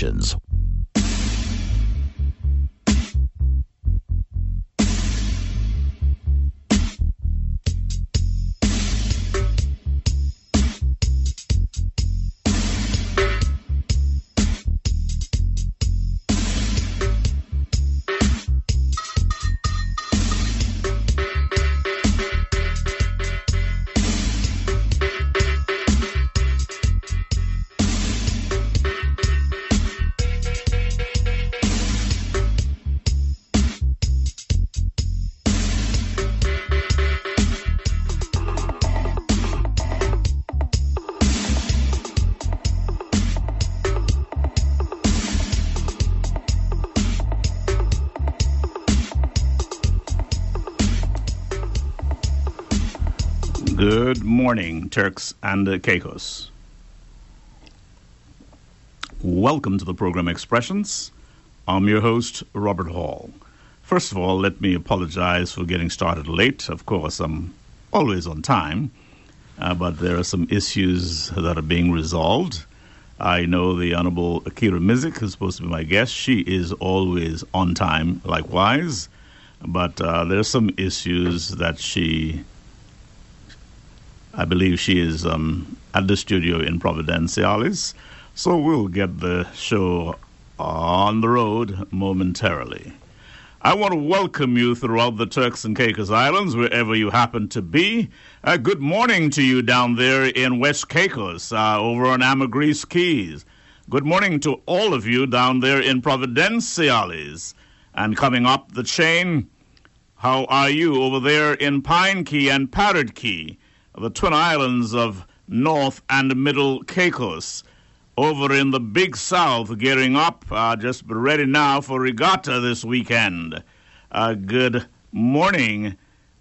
Expressions. Morning, Turks and Caicos. Welcome to the program Expressions. I'm your host, Robert Hall. First of all, let me apologize for getting started late. Of course, I'm always on time, uh, but there are some issues that are being resolved. I know the Honorable Akierra Missick, is supposed to be my guest, she is always on time, likewise. But uh, there are some issues that she I believe she is um, at the studio in Providenciales. So we'll get the show on the road momentarily. I want to welcome you throughout the Turks and Caicos Islands, wherever you happen to be. Uh, good morning to you down there in West Caicos, uh, over on Ambergris Cays. Good morning to all of you down there in Providenciales. And coming up the chain, how are you over there in Pine Cay and Parrot Cay? The twin islands of North and Middle Caicos. Over in the Big South, gearing up, uh, just ready now for regatta this weekend. Uh, good morning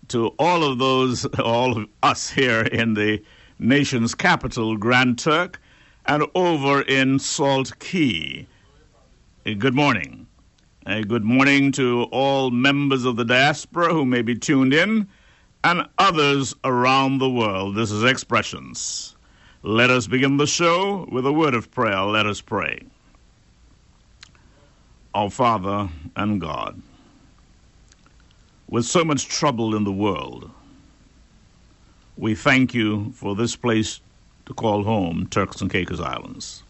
to all of those, all of us here in the nation's capital, Grand Turk, and over in Salt Cay. Good morning. Good morning to all members of the diaspora who may be tuned in and others around the world. This is Expressions. Let us begin the show with a word of prayer. Let us pray. Our Father and God, with so much trouble in the world, we thank you for this place to call home, Turks and Caicos Islands.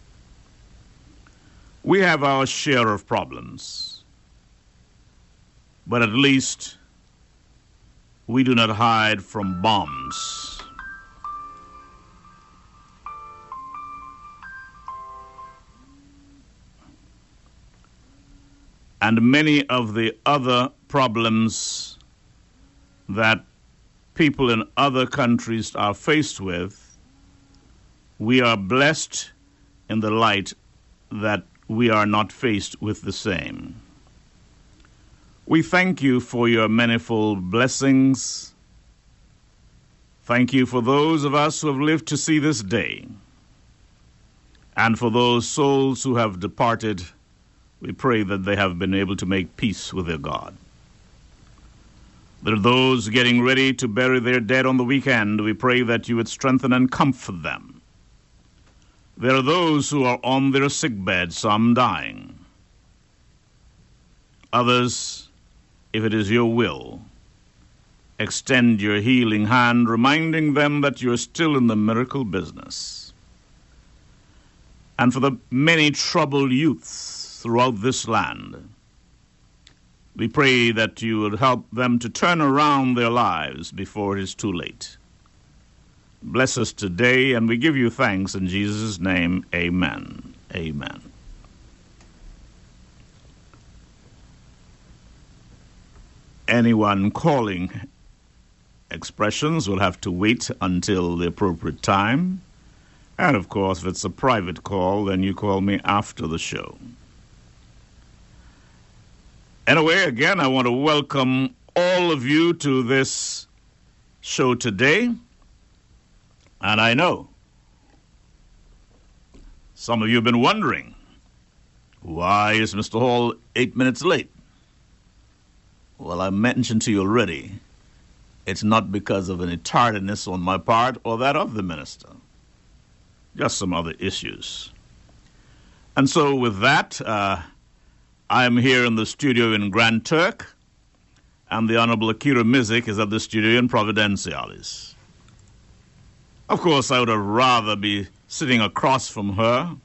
We have our share of problems, but at least we do not hide from bombs. And many of the other problems that people in other countries are faced with, we are blessed in the light that we are not faced with the same. We thank you for your manifold blessings. Thank you for those of us who have lived to see this day. And for those souls who have departed, we pray that they have been able to make peace with their God. There are those getting ready to bury their dead on the weekend. We pray that you would strengthen and comfort them. There are those who are on their sick bed, some dying. Others if it is your will. Extend your healing hand, reminding them that you're still in the miracle business. And for the many troubled youths throughout this land, we pray that you would help them to turn around their lives before it is too late. Bless us today, and we give you thanks in Jesus' name. Amen. Amen. Anyone calling expressions will have to wait until the appropriate time. And of course, if it's a private call, then you call me after the show. Anyway, again, I want to welcome all of you to this show today. And I know some of you have been wondering why is Mr. Hall eight minutes late? Well, I mentioned to you already, it's not because of any tardiness on my part or that of the minister, just some other issues. And so, with that, uh, I'm here in the studio in Grand Turk, and the Honorable Akierra Missick is at the studio in Providenciales. Of course, I would have rather be sitting across from her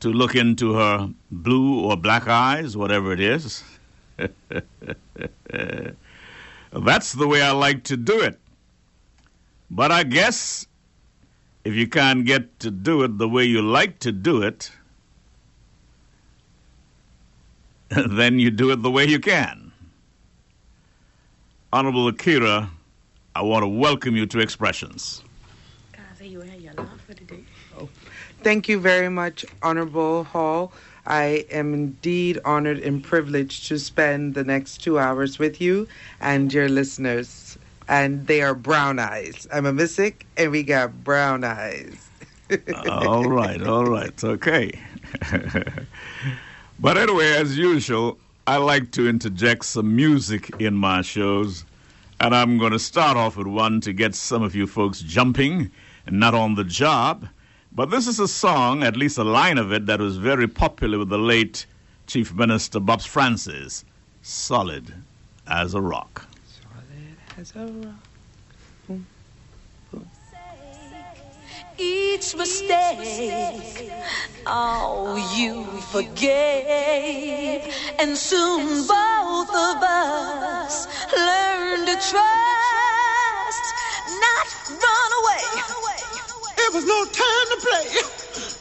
to look into her blue or black eyes, whatever it is. That's the way I like to do it. But I guess if you can't get to do it the way you like to do it, then you do it the way you can. Honorable Akierra, I want to welcome you to Expressions. Oh, thank you very much, Honorable Hall. I am indeed honored and privileged to spend the next two hours with you and your listeners. And they are brown eyes. I'm a Missick, and we got brown eyes. all right, all right, okay. but anyway, as usual, I like to interject some music in my shows. And I'm going to start off with one to get some of you folks jumping and not on the job. But this is a song, at least a line of it, that was very popular with the late Chief Minister Bob Francis Solid as a rock. Solid as a rock. Boom, boom. Each mistake, oh, you forgave, and soon both of us learned to trust, not run away. There was no time to play.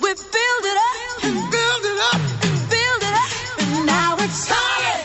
We build it up and build it up and build it up, and now it's. Solid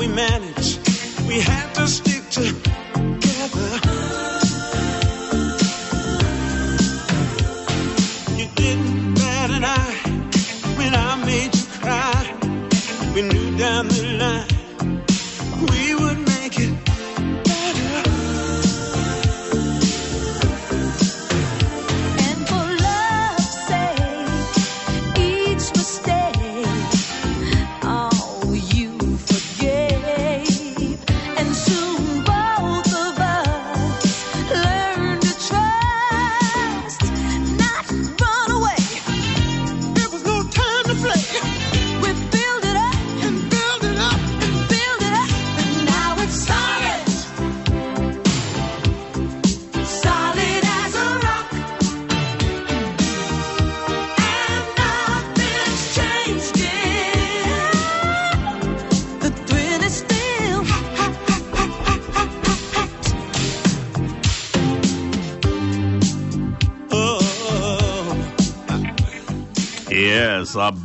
we managed. We had to stick together.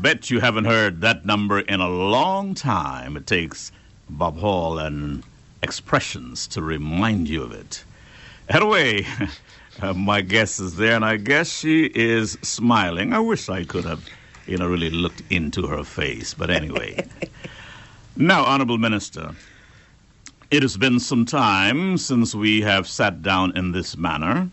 Bet you haven't heard that number in a long time. It takes Bob Hall and expressions to remind you of it. Anyway, uh, my guest is there, and I guess she is smiling. I wish I could have, you know, really looked into her face. But anyway. now, Honorable Minister, it has been some time since we have sat down in this manner.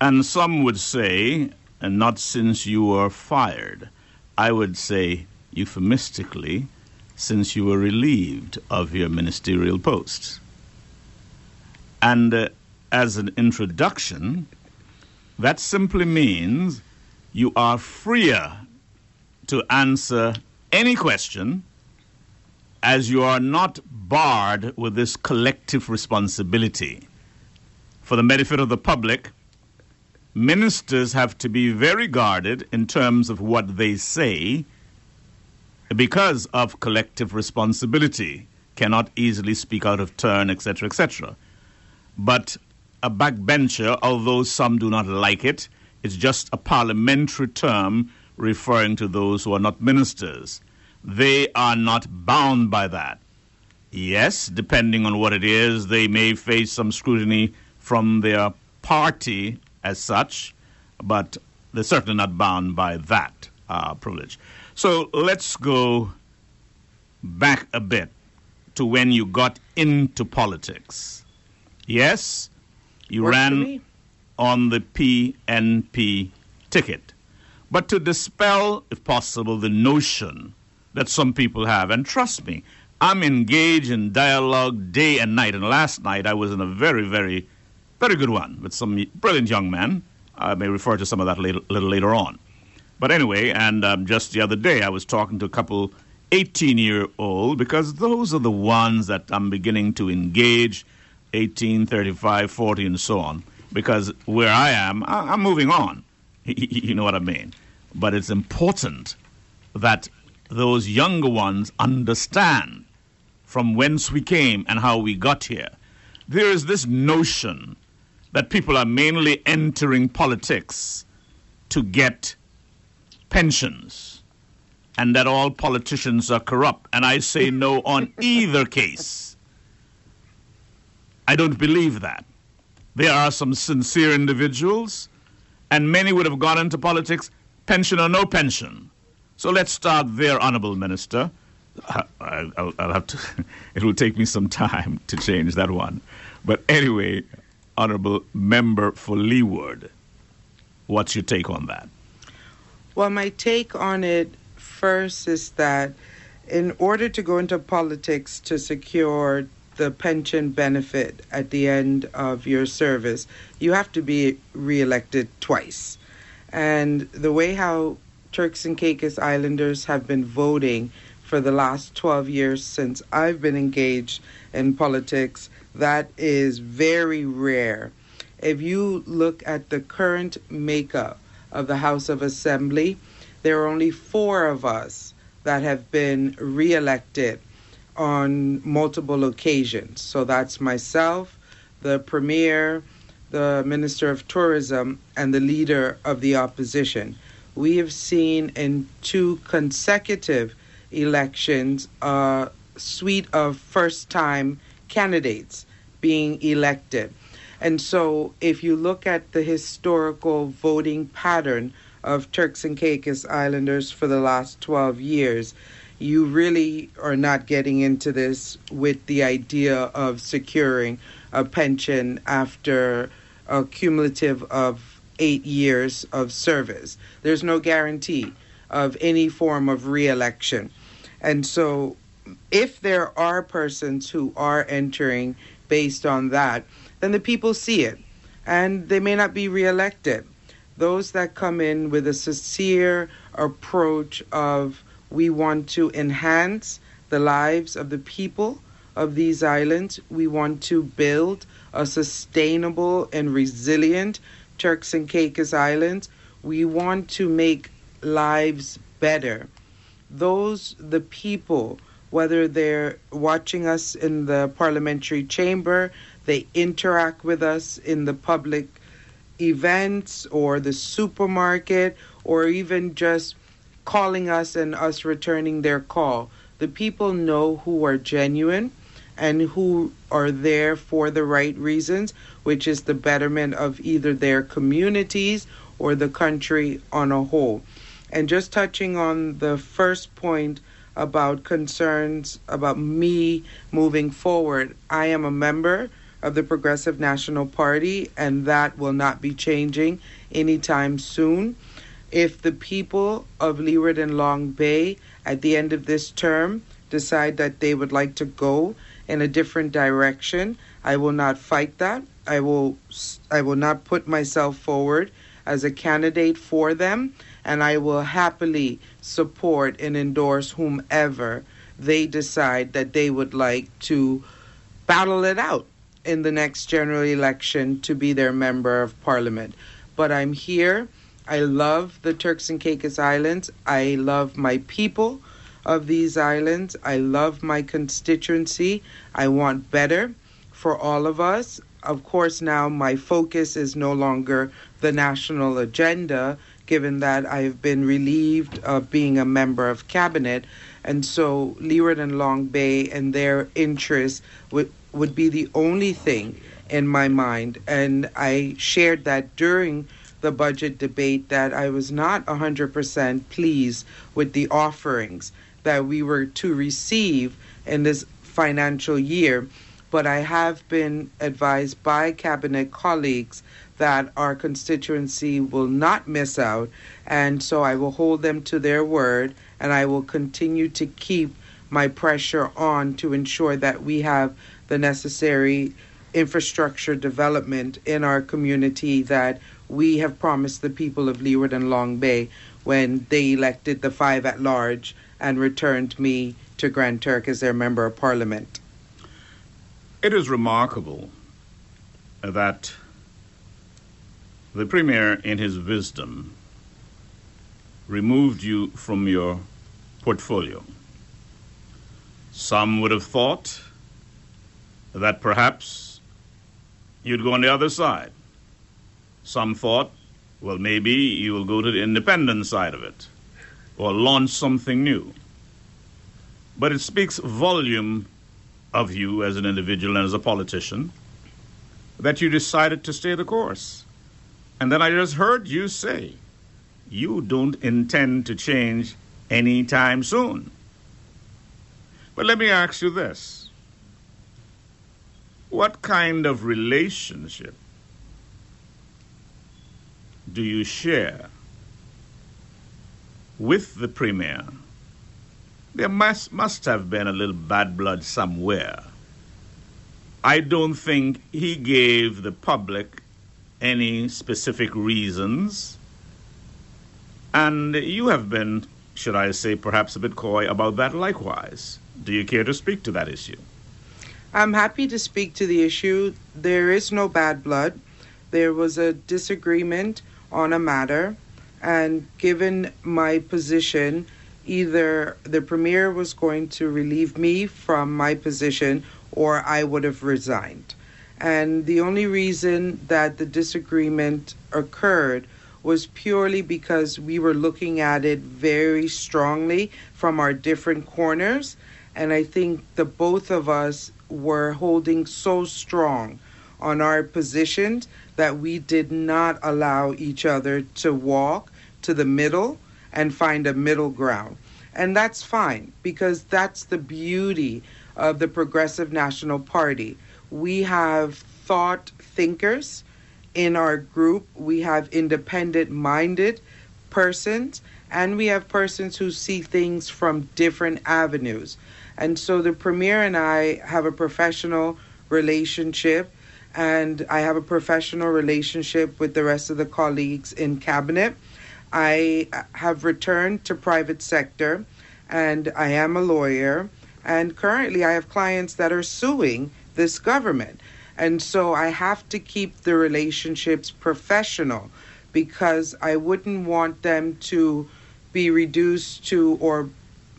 And some would say, and not since you were fired. I would say, euphemistically, since you were relieved of your ministerial post. And uh, as an introduction, that simply means you are freer to answer any question as you are not barred with this collective responsibility. For the benefit of the public, ministers have to be very guarded in terms of what they say because of collective responsibility, cannot easily speak out of turn, etc., etc. But a backbencher, although some do not like it, It's just a parliamentary term referring to those who are not ministers. They are not bound by that. Yes, depending on what it is, they may face some scrutiny from their party as such, but they're certainly not bound by that uh, privilege. So let's go back a bit to when you got into politics. Yes, you Works ran on the PNP ticket. But to dispel, if possible, the notion that some people have, and trust me, I'm engaged in dialogue day and night. And last night I was in a very, very, very good one with some brilliant young men. I may refer to some of that a little later on. But anyway, and um, just the other day I was talking to a couple 18 year old because those are the ones that I'm beginning to engage 18, 35, 40, and so on. Because where I am, I- I'm moving on. You know what I mean? But it's important that those younger ones understand from whence we came and how we got here. There is this notion that people are mainly entering politics to get pensions and that all politicians are corrupt. And I say no on either case. I don't believe that. There are some sincere individuals, and many would have gone into politics, pension or no pension. So let's start there, Honorable Minister. Uh, I, I'll, I'll have to, it will take me some time to change that one. But anyway, Honorable Member for Leeward, what's your take on that? Well, my take on it first is that in order to go into politics to secure the pension benefit at the end of your service, you have to be reelected twice. And the way how Turks and Caicos Islanders have been voting for the last 12 years since I've been engaged in politics, that is very rare. If you look at the current makeup of the House of Assembly, there are only four of us that have been reelected on multiple occasions. So that's myself, the Premier, the Minister of Tourism, and the Leader of the Opposition. We have seen in two consecutive elections a suite of first time candidates being elected. And so, if you look at the historical voting pattern of Turks and Caicos Islanders for the last 12 years, you really are not getting into this with the idea of securing a pension after a cumulative of eight years of service. There's no guarantee of any form of reelection. And so, if there are persons who are entering based on that, then the people see it and they may not be reelected. Those that come in with a sincere approach of we want to enhance the lives of the people of these islands, we want to build a sustainable and resilient Turks and Caicos Islands, we want to make lives better. Those, the people, whether they're watching us in the parliamentary chamber, they interact with us in the public events or the supermarket or even just calling us and us returning their call. The people know who are genuine and who are there for the right reasons, which is the betterment of either their communities or the country on a whole. And just touching on the first point about concerns about me moving forward, I am a member of the Progressive National Party, and that will not be changing anytime soon. If the people of Leeward and Long Bay at the end of this term decide that they would like to go in a different direction, I will not fight that. I will I will not put myself forward as a candidate for them, and I will happily support and endorse whomever they decide that they would like to battle it out in the next general election to be their member of parliament. But I'm here. I love the Turks and Caicos Islands. I love my people of these islands. I love my constituency. I want better for all of us. of course, now my focus is no longer the national agenda, given that I've been relieved of being a member of cabinet. And so Leeward and Long Bay and their interests would, would be the only thing in my mind. And I shared that during the budget debate that I was not 100% pleased with the offerings that we were to receive in this financial year. But I have been advised by cabinet colleagues that our constituency will not miss out. And so I will hold them to their word and I will continue to keep my pressure on to ensure that we have the necessary infrastructure development in our community that we have promised the people of Leeward and Long Bay when they elected the five at large and returned me to Grand Turk as their member of parliament. It is remarkable that the Premier, in his wisdom, removed you from your portfolio. Some would have thought that perhaps you'd go on the other side. Some thought, well, maybe you will go to the independent side of it or launch something new. But it speaks volume of you as an individual and as a politician that you decided to stay the course. And then I just heard you say you don't intend to change anytime soon. But let me ask you this what kind of relationship do you share with the Premier? There must, must have been a little bad blood somewhere. I don't think he gave the public any specific reasons. And you have been, should I say, perhaps a bit coy about that likewise. Do you care to speak to that issue? I'm happy to speak to the issue. There is no bad blood. There was a disagreement on a matter, and given my position, either the premier was going to relieve me from my position or I would have resigned. And the only reason that the disagreement occurred was purely because we were looking at it very strongly from our different corners. And I think the both of us were holding so strong on our positions that we did not allow each other to walk to the middle and find a middle ground. And that's fine because that's the beauty of the Progressive National Party. We have thought thinkers in our group, we have independent minded persons, and we have persons who see things from different avenues. And so the Premier and I have a professional relationship, and I have a professional relationship with the rest of the colleagues in Cabinet. I have returned to private sector and I am a lawyer and currently I have clients that are suing this government. And so I have to keep the relationships professional because I wouldn't want them to be reduced to or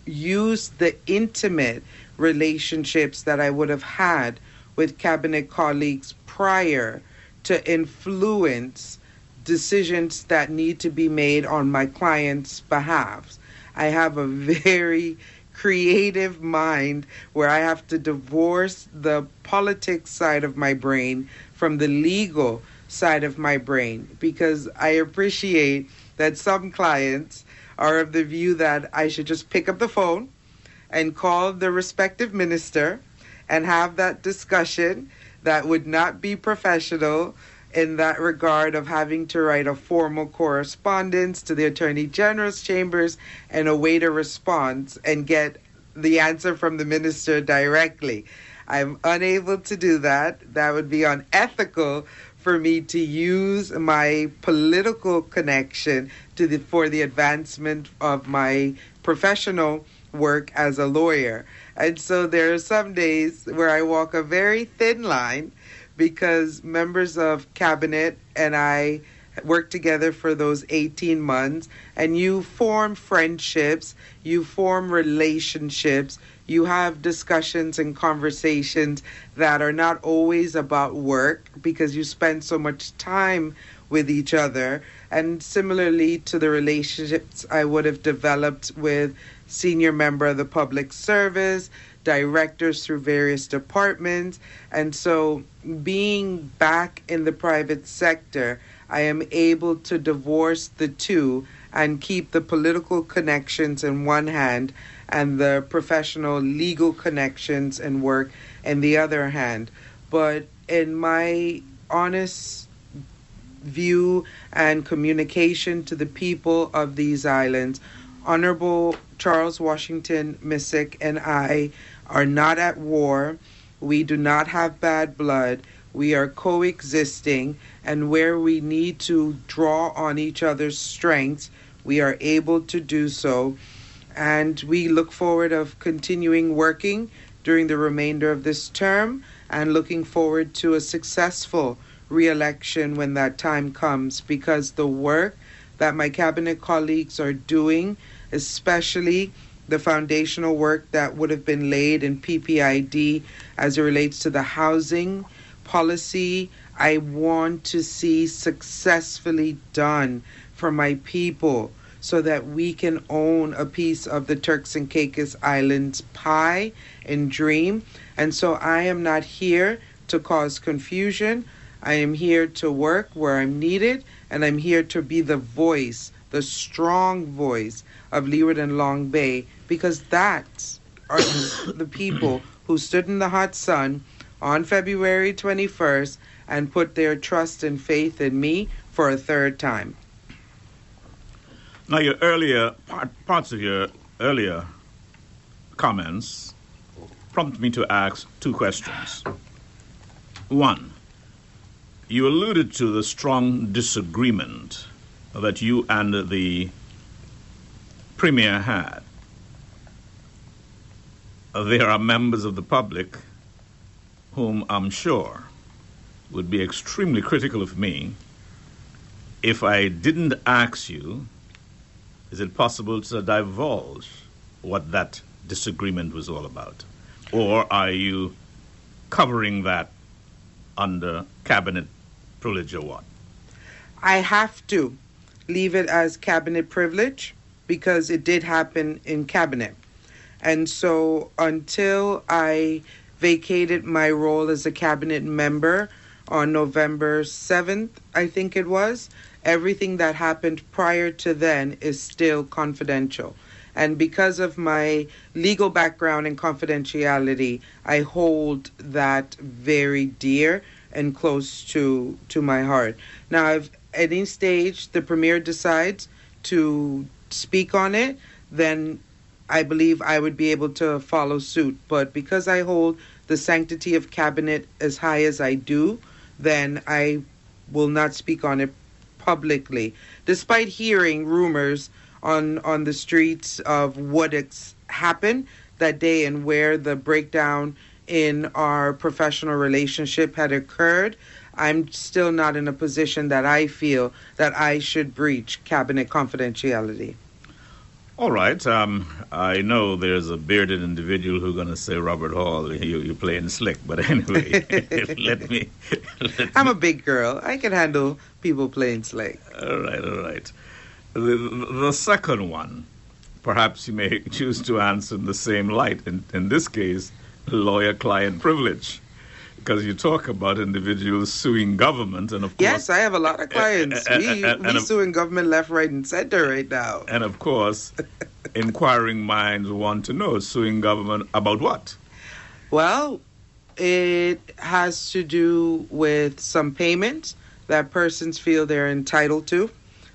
use the intimate relationships that I would have had with cabinet colleagues prior to influence decisions that need to be made on my clients' behalf. I have a very creative mind where I have to divorce the politics side of my brain from the legal side of my brain because I appreciate that some clients are of the view that I should just pick up the phone and call the respective minister and have that discussion that would not be professional in that regard of having to write a formal correspondence to the Attorney General's chambers and await a response and get the answer from the minister directly. I'm unable to do that. That would be unethical for me to use my political connection to the for the advancement of my professional work as a lawyer. And so there are some days where I walk a very thin line because members of cabinet and I worked together for those 18 months and you form friendships, you form relationships, you have discussions and conversations that are not always about work because you spend so much time with each other. And similarly to the relationships I would have developed with senior member of the public service, directors through various departments. And so being back in the private sector, I am able to divorce the two and keep the political connections in one hand and the professional legal connections and work in the other hand. But in my honest view and communication to the people of these islands, Honorable Charles Washington Misick and I are not at war. We do not have bad blood. We are coexisting, and where we need to draw on each other's strengths, we are able to do so. And we look forward of continuing working during the remainder of this term and looking forward to a successful re-election when that time comes because the work that my cabinet colleagues are doing, especially the foundational work that would have been laid in PPID as it relates to the housing policy, I want to see successfully done for my people so that we can own a piece of the Turks and Caicos Islands pie and dream. And so I am not here to cause confusion. I am here to work where I'm needed, and I'm here to be the voice, the strong voice of Leeward and Long Bay, because that's are the people who stood in the hot sun on February 21st and put their trust and faith in me for a third time. Now, your earlier part, parts of your earlier comments prompt me to ask two questions. One, you alluded to the strong disagreement that you and the Premier had. There are members of the public whom I'm sure would be extremely critical of me if I didn't ask you, is it possible to divulge what that disagreement was all about? Or are you covering that under cabinet privilege or what? I have to leave it as cabinet privilege because it did happen in cabinet. And so until I vacated my role as a cabinet member on November 7th, I think it was, everything that happened prior to then is still confidential. And because of my legal background and confidentiality, I hold that very dear and close to to my heart. Now, if at any stage the premier decides to speak on it, then I believe I would be able to follow suit. But because I hold the sanctity of cabinet as high as I do, then I will not speak on it publicly, despite hearing rumors on on the streets of what happened that day and where the breakdown in our professional relationship had occurred. I'm still not in a position that I feel that I should breach cabinet confidentiality. All right. Um, I know there's a bearded individual who's going to say, Robert Hall, you, you're playing slick. But anyway, let me. Let I'm a big girl. I can handle people playing slick. All right, all right. The, the second one, perhaps you may choose to answer in the same light. In, in this case, lawyer client privilege. Because you talk about individuals suing government, and of course. Yes, I have a lot of clients. and- We and- we suing government left, right, and center right now. And of course, inquiring minds want to know suing government about what? Well, it has to do with some payments that persons feel they're entitled to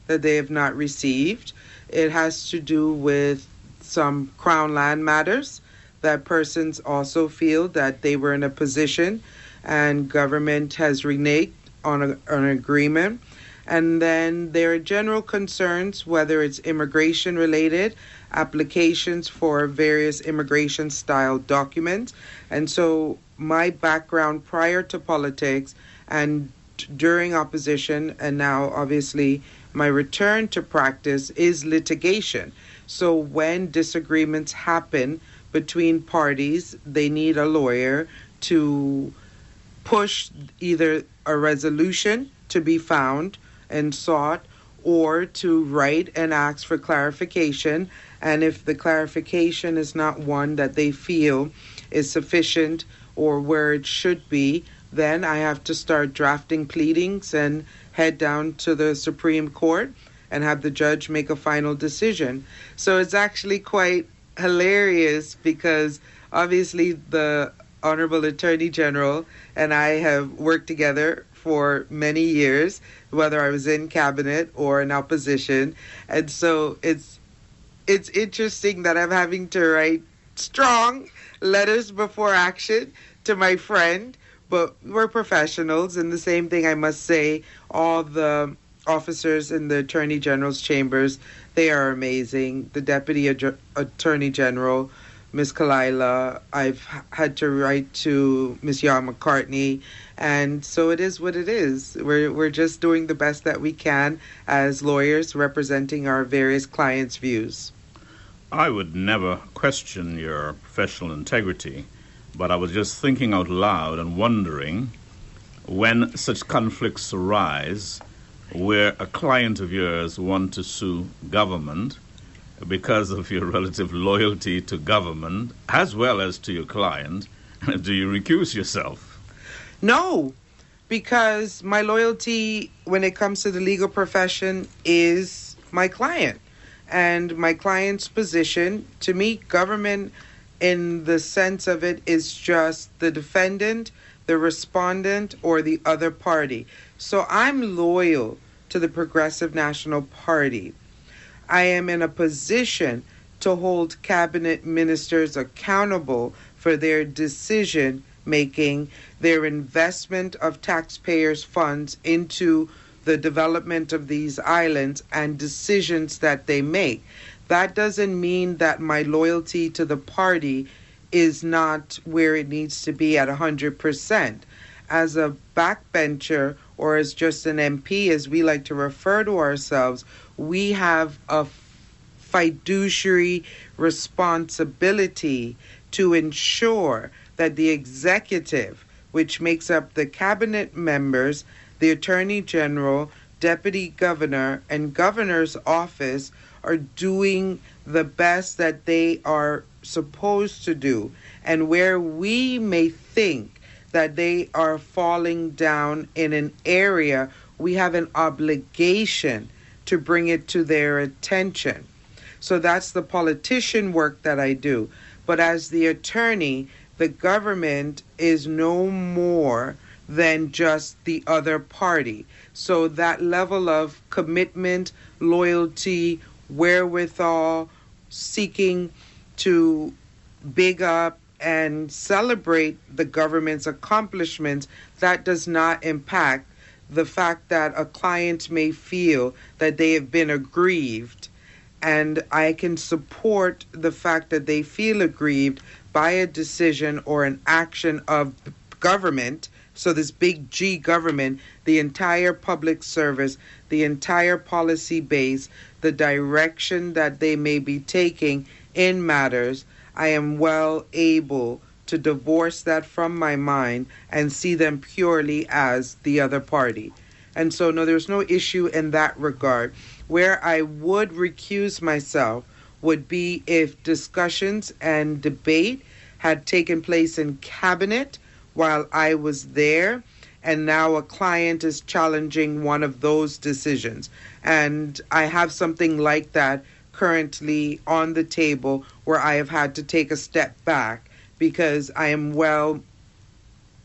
that they have not received. It has to do with some crown land matters that persons also feel that they were in a position and government has reneged on a, an agreement. And then there are general concerns, whether it's immigration related, applications for various immigration style documents. And so my background prior to politics and during opposition, and now obviously my return to practice is litigation. So when disagreements happen between parties, they need a lawyer to push either a resolution to be found and sought or to write and ask for clarification. And if the clarification is not one that they feel is sufficient or where it should be, then I have to start drafting pleadings and head down to the Supreme Court and have the judge make a final decision. So it's actually quite hilarious because obviously the Honorable Attorney General and I have worked together for many years, whether I was in cabinet or in opposition. And so it's it's interesting that I'm having to write strong letters before action to my friend, but we're professionals and the same thing I must say all the officers in the Attorney General's chambers, they are amazing. The Deputy Adj- Attorney General, Miss Kalila, I've had to write to Miss Yara McCartney, and so it is what it is. We're we're just doing the best that we can as lawyers representing our various clients' views. I would never question your professional integrity, but I was just thinking out loud and wondering when such conflicts arise where a client of yours want to sue government because of your relative loyalty to government as well as to your client, do you recuse yourself? No, because my loyalty when it comes to the legal profession is my client. And my client's position, to me, government in the sense of it is just the defendant, the respondent, or the other party. So I'm loyal to the Progressive National Party. I am in a position to hold cabinet ministers accountable for their decision making, their investment of taxpayers' funds into the development of these islands, and decisions that they make. That doesn't mean that my loyalty to the party is not where it needs to be at 100%. As a backbencher or as just an MP, as we like to refer to ourselves, we have a fiduciary responsibility to ensure that the executive, which makes up the cabinet members, the attorney general, deputy governor, and governor's office, are doing the best that they are supposed to do. And where we may think that they are falling down in an area, we have an obligation to bring it to their attention. So that's the politician work that I do. But as the attorney, the government is no more than just the other party. So that level of commitment, loyalty, wherewithal, seeking to big up and celebrate the government's accomplishments, that does not impact the fact that a client may feel that they have been aggrieved. And I can support the fact that they feel aggrieved by a decision or an action of government. So, this big G government, the entire public service, the entire policy base, the direction that they may be taking in matters, I am well able to divorce that from my mind and see them purely as the other party. And so, no, there's no issue in that regard. Where I would recuse myself would be if discussions and debate had taken place in cabinet while I was there, and now a client is challenging one of those decisions. And I have something like that currently on the table where I have had to take a step back because I am well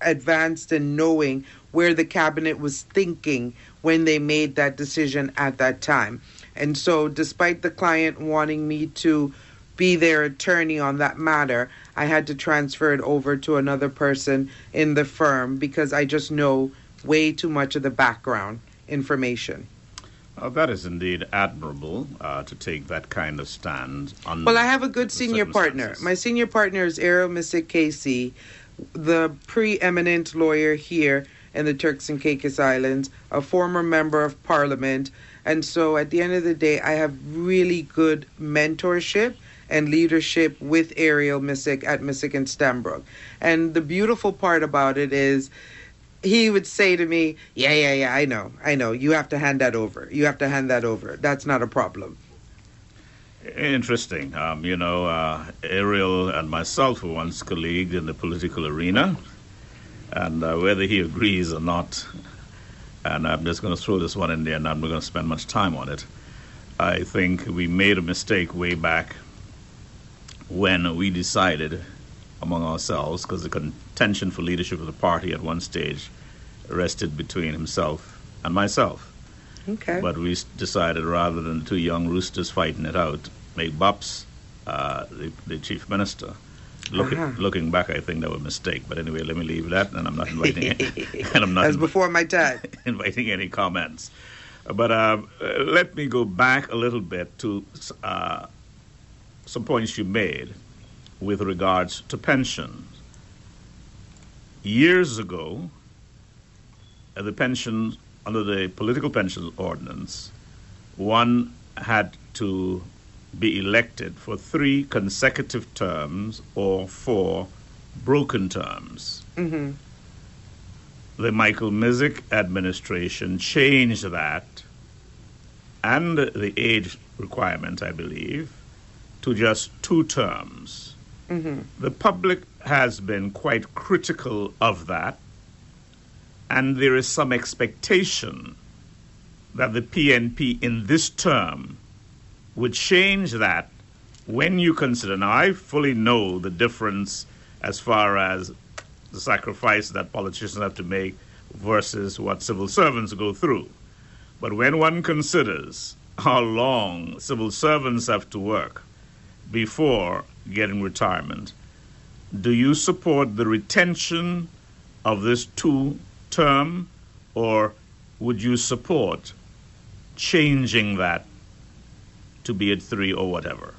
advanced in knowing where the cabinet was thinking when they made that decision at that time. And so, despite the client wanting me to be their attorney on that matter, I had to transfer it over to another person in the firm because I just know way too much of the background information. Uh, that is indeed admirable uh, to take that kind of stand. On Well, I have a good senior partner. My senior partner is Ariel Misick KC, the preeminent lawyer here in the Turks and Caicos Islands, a former member of parliament. And so at the end of the day, I have really good mentorship and leadership with Ariel Misick at Misick and Stanbrook. And the beautiful part about it is he would say to me, Yeah, yeah, yeah, I know, I know. You have to hand that over. You have to hand that over. That's not a problem. Interesting. Um, you know, uh, Ariel and myself were once colleagues in the political arena, and uh, whether he agrees or not, and I'm just going to throw this one in there, and I'm not going to spend much time on it. I think we made a mistake way back when we decided among ourselves, because the contention for leadership of the party at one stage rested between himself and myself. Okay. But we decided rather than two young roosters fighting it out, make Bops uh, the, the chief minister. Looking, Uh-huh. looking back, I think that was a mistake. But anyway, let me leave that, and I'm not inviting, and I'm not That's before my time. inviting any comments. But uh, let me go back a little bit to uh, some points you made with regards to pensions. Years ago, uh, the pensions under the political pension ordinance, one had to be elected for three consecutive terms or four broken terms hmm the Michael Misick administration changed that and the age requirement, I believe, to just two terms. Hmm The public has been quite critical of that, and there is some expectation that the PNP in this term would change that when you consider. Now, I fully know the difference as far as the sacrifice that politicians have to make versus what civil servants go through. But when one considers how long civil servants have to work before getting retirement, do you support the retention of this two term or would you support changing that to be at three or whatever?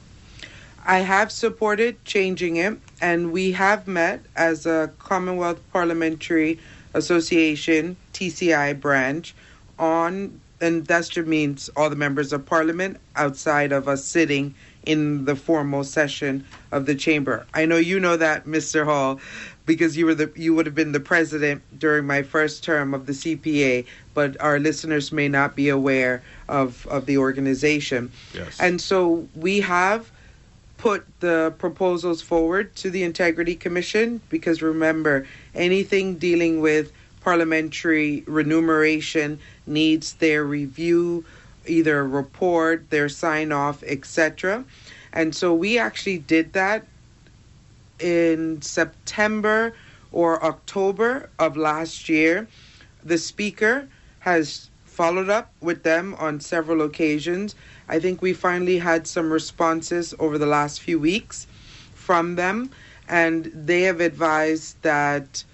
I have supported changing it, and we have met as a Commonwealth Parliamentary Association TCI branch on, and that means all the members of Parliament outside of us sitting in the formal session of the chamber. I know you know that, Mr. Hall, because you were the you would have been the president during my first term of the CPA, but our listeners may not be aware of of the organization. Yes. And so we have put the proposals forward to the Integrity Commission because remember, anything dealing with parliamentary remuneration needs their review, either report, their sign off, etc. And so we actually did that in September or October of last year. The Speaker has followed up with them on several occasions. I think we finally had some responses over the last few weeks from them, and they have advised that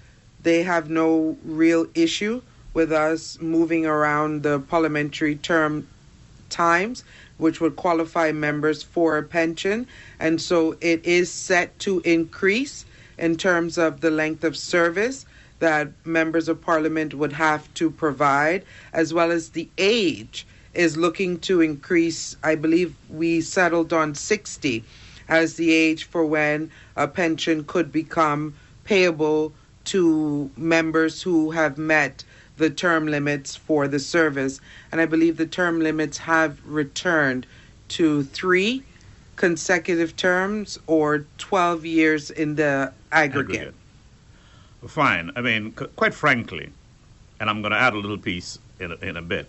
they have no real issue with us moving around the parliamentary term times, which would qualify members for a pension. And so it is set to increase in terms of the length of service that members of parliament would have to provide, as well as the age is looking to increase. I believe we settled on 60 as the age for when a pension could become payable to members who have met the term limits for the service. And I believe the term limits have returned to three consecutive terms or 12 years in the aggregate. Fine. I mean, c- quite frankly, and I'm going to add a little piece in a, in a bit.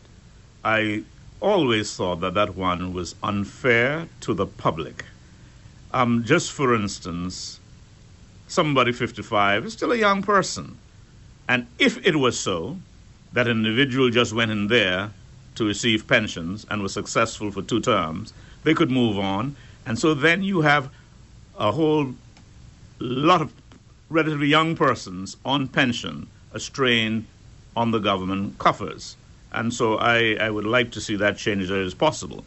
I always thought that that one was unfair to the public. Um, just for instance, somebody 55 is still a young person. And if it was so that an individual just went in there to receive pensions and was successful for two terms, they could move on. And so then you have a whole lot of relatively young persons on pension, a strain on the government coffers. And so I, I would like to see that change as possible.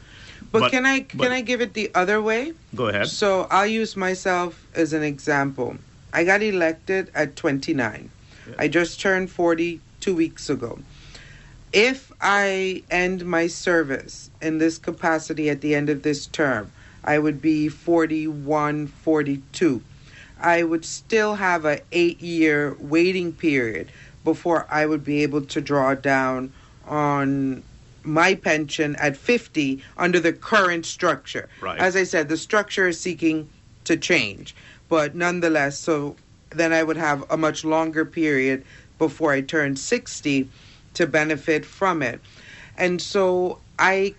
But, can I but- can I give it the other way? Go ahead. So I'll use myself as an example. I got elected at 29. I just turned 40 two weeks ago. If I end my service in this capacity at the end of this term, I would be 41, 42. I would still have a eight year waiting period before I would be able to draw down on my pension at 50 under the current structure. Right. As I said, the structure is seeking to change, but nonetheless, so then I would have a much longer period before I turned 60 to benefit from it. And so I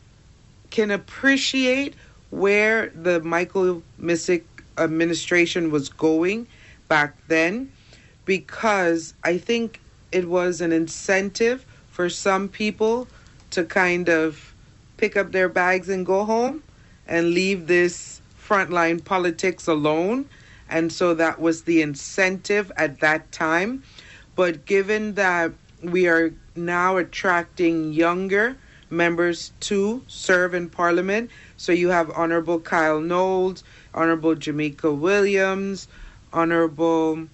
can appreciate where the Michael Misick administration was going back then because I think it was an incentive for some people to kind of pick up their bags and go home and leave this frontline politics alone. And so that was the incentive at that time. But given that we are now attracting younger members to serve in Parliament, so you have Honorable Kyle Knowles, Honorable Jamaica Williams, Honorable.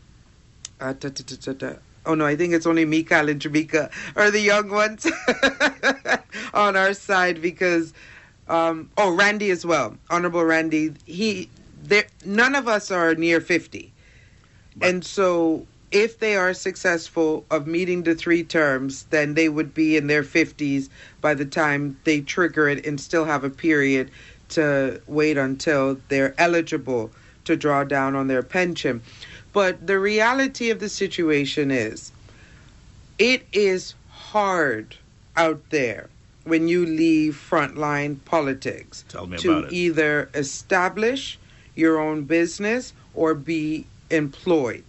Uh, ta- ta- ta- Oh no, I think it's only me, Kyle, and Jamaica are the young ones on our side because. Um, oh, Randy as well, Honorable Randy. He, there, none of us are near fifty, But- and so if they are successful of meeting the three terms, then they would be in their fifties by the time they trigger it and still have a period to wait until they're eligible to draw down on their pension. But the reality of the situation is it is hard out there when you leave frontline politics Tell me to about it. either establish your own business or be employed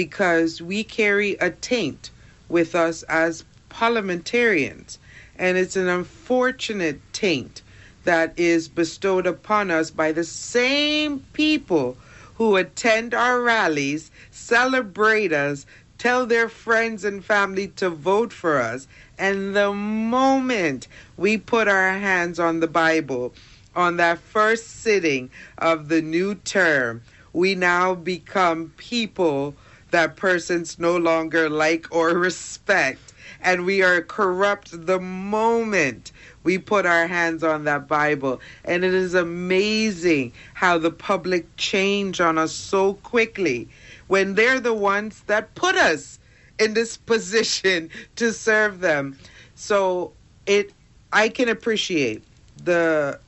because we carry a taint with us as parliamentarians and it's an unfortunate taint that is bestowed upon us by the same people who attend our rallies, celebrate us, tell their friends and family to vote for us. And the moment we put our hands on the Bible, on that first sitting of the new term, we now become people that persons no longer like or respect. And we are corrupt the moment we put our hands on that Bible. And it is amazing how the public change on us so quickly when they're the ones that put us in this position to serve them. So it I can appreciate the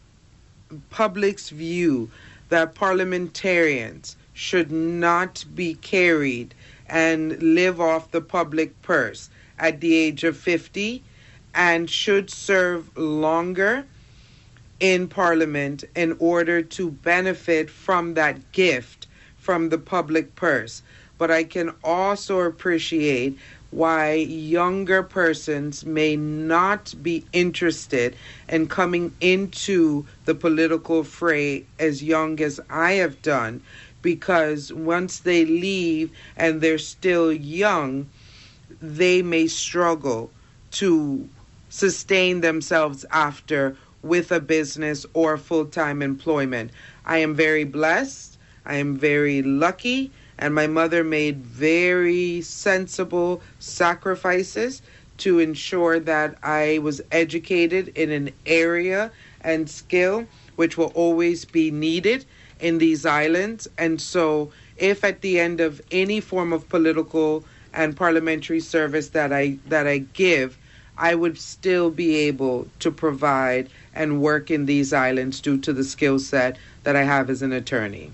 public's view that parliamentarians should not be carried and live off the public purse at the age of 50 and should serve longer in parliament in order to benefit from that gift from the public purse. But I can also appreciate why younger persons may not be interested in coming into the political fray as young as I have done because once they leave and they're still young, they may struggle to sustain themselves after with a business or full time employment. I am very blessed. I am very lucky. And my mother made very sensible sacrifices to ensure that I was educated in an area and skill which will always be needed in these islands. And so, if at the end of any form of political and parliamentary service that I that I give, I would still be able to provide and work in these islands due to the skill set that I have as an attorney.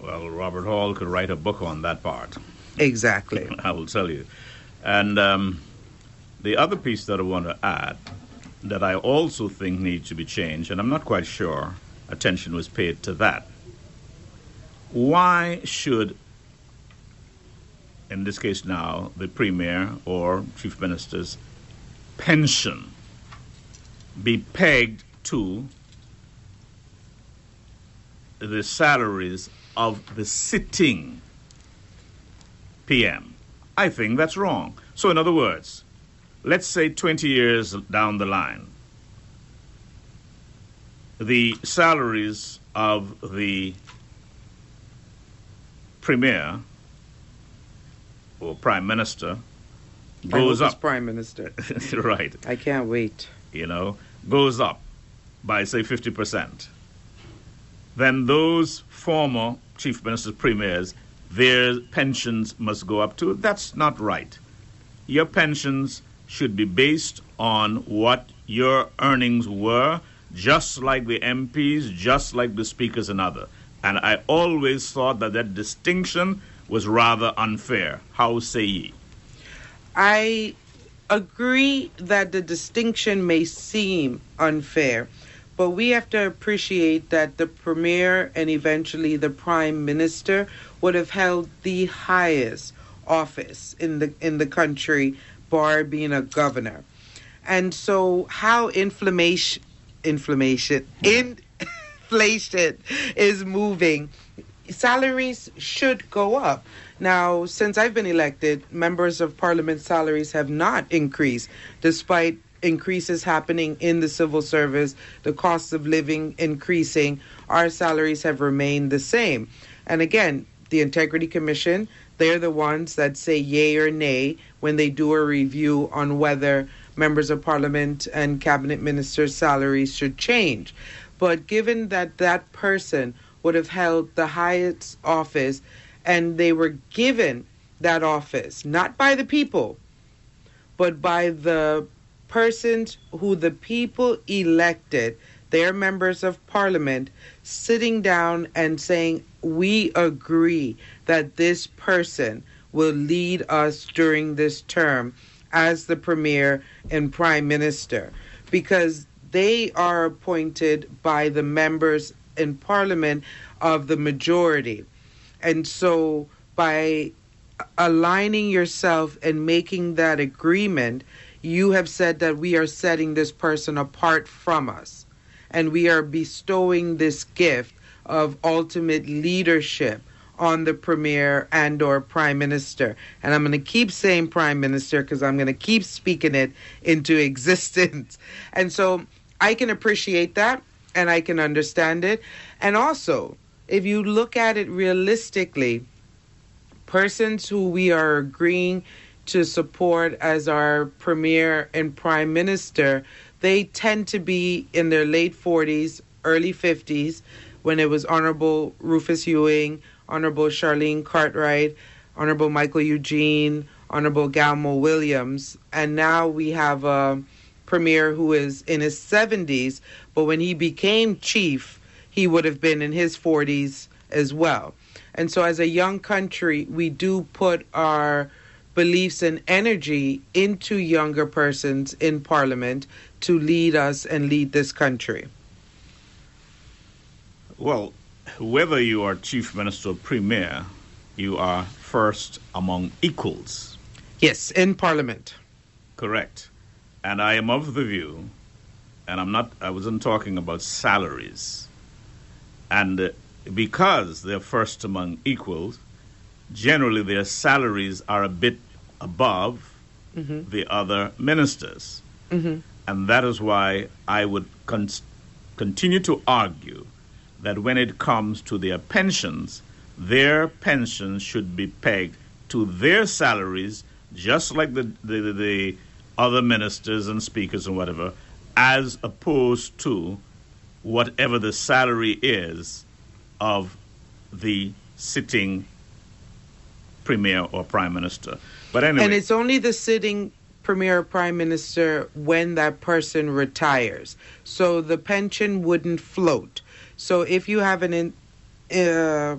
Well, Robert Hall could write a book on that part. Exactly. I will tell you. And um, the other piece that I want to add that I also think needs to be changed, and I'm not quite sure attention was paid to that. Why should, in this case now, the Premier or Chief Minister's pension be pegged to the salaries of the sitting PM. I think that's wrong. So, in other words, let's say 20 years down the line, the salaries of the premier or prime minister goes up. Prime Minister. right I can't wait. you know, goes up by say 50%. then those former chief ministers, premiers, their pensions must go up too. That's not right. Your pensions should be based on what your earnings were, just like the MPs, just like the speakers and other. And I always thought that that distinction was rather unfair. How say ye? I agree that the distinction may seem unfair, but we have to appreciate that the premier and eventually the prime minister would have held the highest office in the in the country, bar being a governor. And so how inflammation inflammation inflation is moving salaries should go up. Now, since I've been elected, members of parliament salaries have not increased, despite increases happening in the civil service, the cost of living increasing, our salaries have remained the same. And again, the Integrity Commission, they're the ones that say yay or nay when they do a review on whether members of parliament and cabinet ministers' salaries should change. But given that that person would have held the highest office and they were given that office, not by the people, but by the persons who the people elected, their members of parliament, sitting down and saying, We agree that this person will lead us during this term as the premier and prime minister because they are appointed by the members in parliament of the majority. And so by aligning yourself and making that agreement, you have said that we are setting this person apart from us. And we are bestowing this gift of ultimate leadership on the premier and or prime minister. And i'm going to keep saying prime minister because i'm going to keep speaking it into existence. And so i can appreciate that and i can understand it. And also if you look at it realistically persons who we are agreeing to support as our premier and prime minister they tend to be in their late 40s early 50s when it was honorable rufus ewing Honorable Charlene Cartwright, Honorable Michael Eugene, Honorable Galmo Williams, and now we have a premier who is in his 70s, but when he became chief, he would have been in his 40s as well. And so, as a young country, we do put our beliefs and energy into younger persons in parliament to lead us and lead this country. Well, whether you are chief minister or premier, you are first among equals. Yes, in parliament. Correct. And I am of the view, and I'm not, I wasn't talking about salaries. And because they're first among equals, generally their salaries are a bit above Mhm. the other ministers. Mhm. And that is why I would con- continue to argue that when it comes to their pensions, their pensions should be pegged to their salaries, just like the, the, the, the other ministers and speakers and whatever, as opposed to whatever the salary is of the sitting premier or prime minister. But anyway, And it's only the sitting premier or prime minister when that person retires. So the pension wouldn't float. So if you have an uh,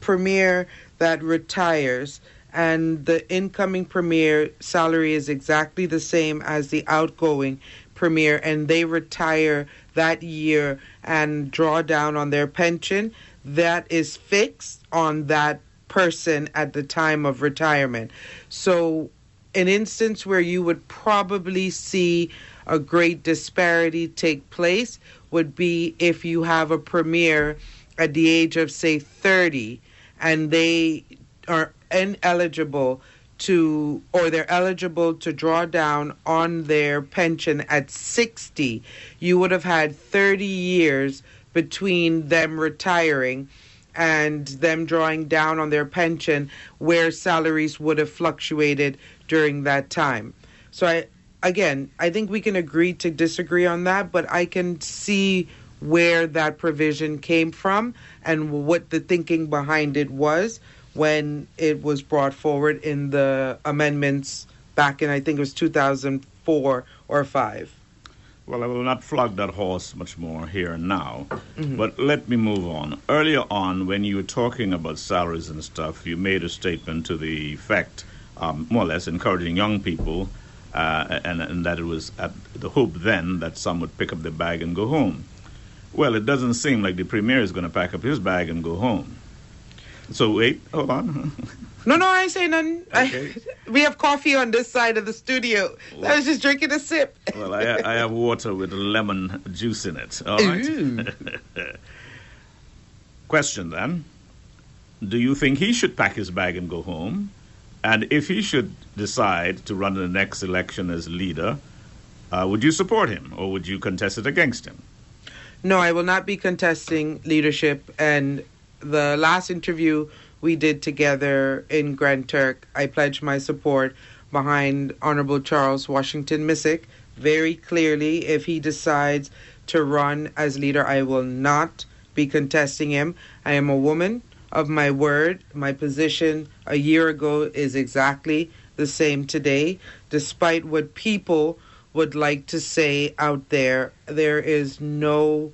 premier that retires and the incoming premier salary is exactly the same as the outgoing premier and they retire that year and draw down on their pension, that is fixed on that person at the time of retirement. So, an instance where you would probably see a great disparity take place would be if you have a premier at the age of, say, 30 and they are ineligible to, or they're eligible to draw down on their pension at 60, you would have had 30 years between them retiring and them drawing down on their pension where salaries would have fluctuated during that time. So I again, I think we can agree to disagree on that, but I can see where that provision came from and what the thinking behind it was when it was brought forward in the amendments back in I think it was 2004 or 5. Well, I will not flog that horse much more here and now, but let me move on. Earlier on, when you were talking about salaries and stuff, you made a statement to the effect, um, more or less, encouraging young people, uh, and, and that it was at the hope then that some would pick up the bag and go home. Well, it doesn't seem like the premier is going to pack up his bag and go home. So wait, hold on. No, no, I ain't say nothing. Okay. I, we have coffee on this side of the studio. I was just drinking a sip. well, I, I have water with lemon juice in it. All right. Question then Do you think he should pack his bag and go home? And if he should decide to run in the next election as leader, uh, would you support him or would you contest it against him? No, I will not be contesting leadership. And the last interview we did together in Grand Turk, I pledged my support behind Honorable Charles Washington Misick very clearly. If he decides to run as leader, I will not be contesting him. I am a woman of my word. My position a year ago is exactly the same today, despite what people would like to say out there. There is no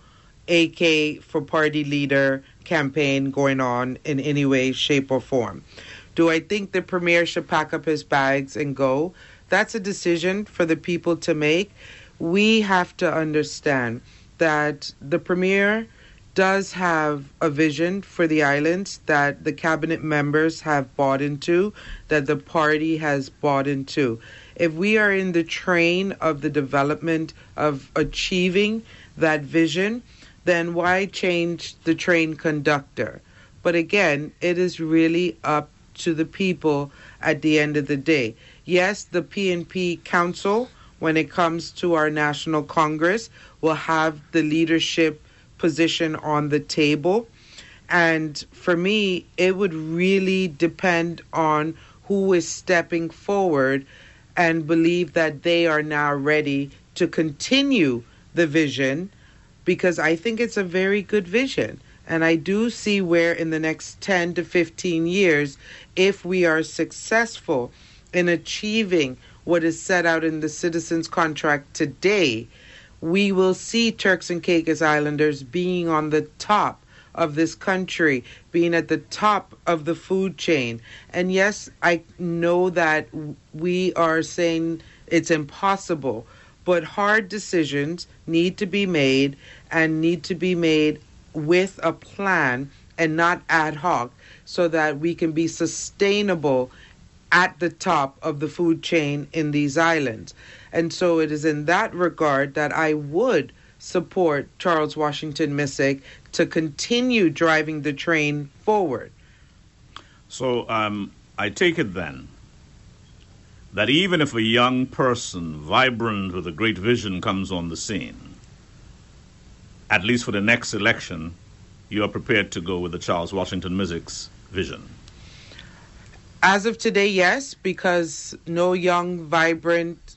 AK for party leader campaign going on in any way, shape, or form. Do I think the premier should pack up his bags and go? That's a decision for the people to make. We have to understand that the premier does have a vision for the islands that the cabinet members have bought into, that the party has bought into. If we are in the train of the development of achieving that vision, then why change the train conductor? But again, it is really up to the people at the end of the day. Yes, the PNP Council, when it comes to our National Congress, will have the leadership position on the table. And for me, it would really depend on who is stepping forward and believe that they are now ready to continue the vision because I think it's a very good vision. And I do see where in the next 10 to 15 years, if we are successful in achieving what is set out in the Citizens Contract today, we will see Turks and Caicos Islanders being on the top of this country, being at the top of the food chain. And yes, I know that we are saying it's impossible, but hard decisions need to be made and need to be made with a plan and not ad hoc so that we can be sustainable at the top of the food chain in these islands. And so it is in that regard that I would support Charles Washington Misick to continue driving the train forward. So um, I take it then that even if a young person, vibrant with a great vision, comes on the scene, at least for the next election, you are prepared to go with the Charles Washington Misick's vision. As of today, yes, because no young, vibrant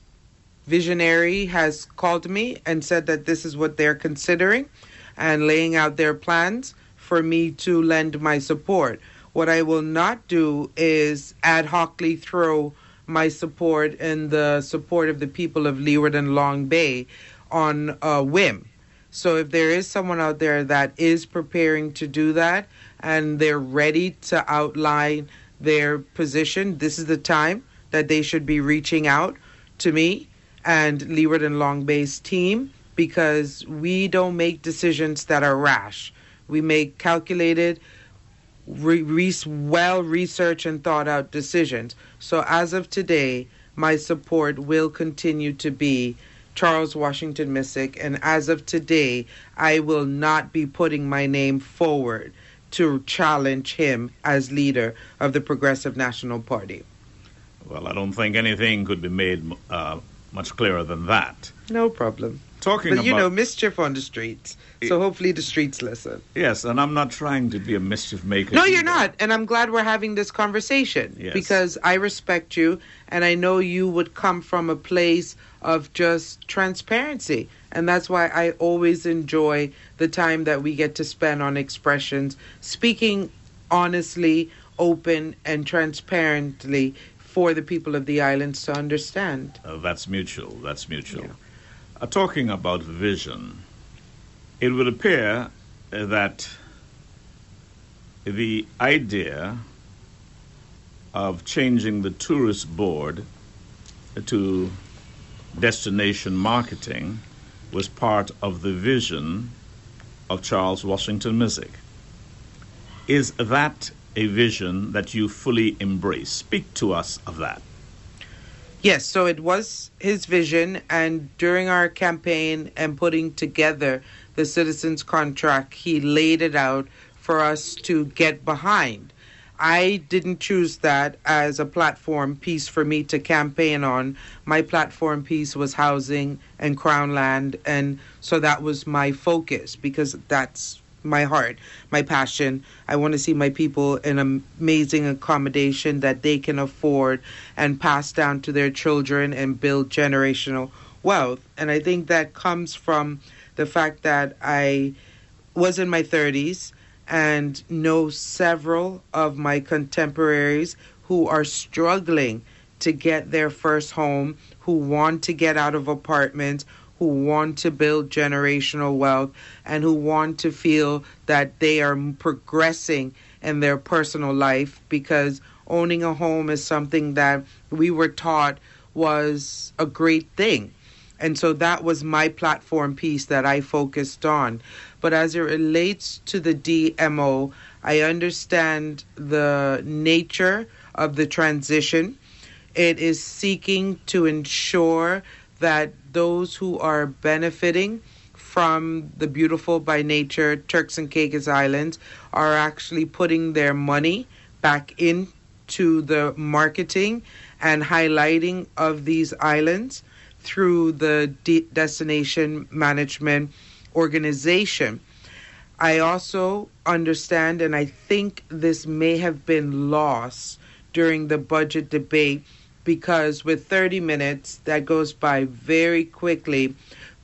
visionary has called me and said that this is what they're considering and laying out their plans for me to lend my support. What I will not do is ad hocly throw my support and the support of the people of Leeward and Long Bay on a whim. So if there is someone out there that is preparing to do that and they're ready to outline their position, this is the time that they should be reaching out to me and Leeward and Long Bay's team because we don't make decisions that are rash. We make calculated, re- well researched and thought out decisions. So as of today, my support will continue to be Charles Washington Misick, and as of today, I will not be putting my name forward to challenge him as leader of the Progressive National Party. Well, I don't think anything could be made uh, much clearer than that. No problem. Talking But you about know, mischief on the streets. So hopefully the streets listen. yes, and I'm not trying to be a mischief maker. No, you're not. And I'm glad we're having this conversation Yes. because I respect you and I know you would come from a place of just transparency. And that's why I always enjoy the time that we get to spend on expressions, speaking honestly, open, and transparently for the people of the islands to understand. Uh, that's mutual. That's mutual. Yeah. Uh, talking about vision, it would appear that the idea of changing the tourist board to destination marketing was part of the vision of Charles Washington Misick. Is that a vision that you fully embrace? Speak to us of that. Yes, so it was his vision, and during our campaign and putting together the citizens' contract, he laid it out for us to get behind. I didn't choose that as a platform piece for me to campaign on. My platform piece was housing and crown land, and so that was my focus because that's my heart, my passion. I want to see my people in amazing accommodation that they can afford and pass down to their children and build generational wealth. And I think that comes from the fact that I was in my 30s and know several of my contemporaries who are struggling to get their first home, who want to get out of apartments, who want to build generational wealth, and who want to feel that they are progressing in their personal life because owning a home is something that we were taught was a great thing. And so that was my platform piece that I focused on. But as it relates to the DMO, I understand the nature of the transition. It is seeking to ensure that those who are benefiting from the beautiful by nature Turks and Caicos Islands are actually putting their money back into the marketing and highlighting of these islands through the de- destination management organization. I also understand, and I think this may have been lost during the budget debate because with 30 minutes, that goes by very quickly.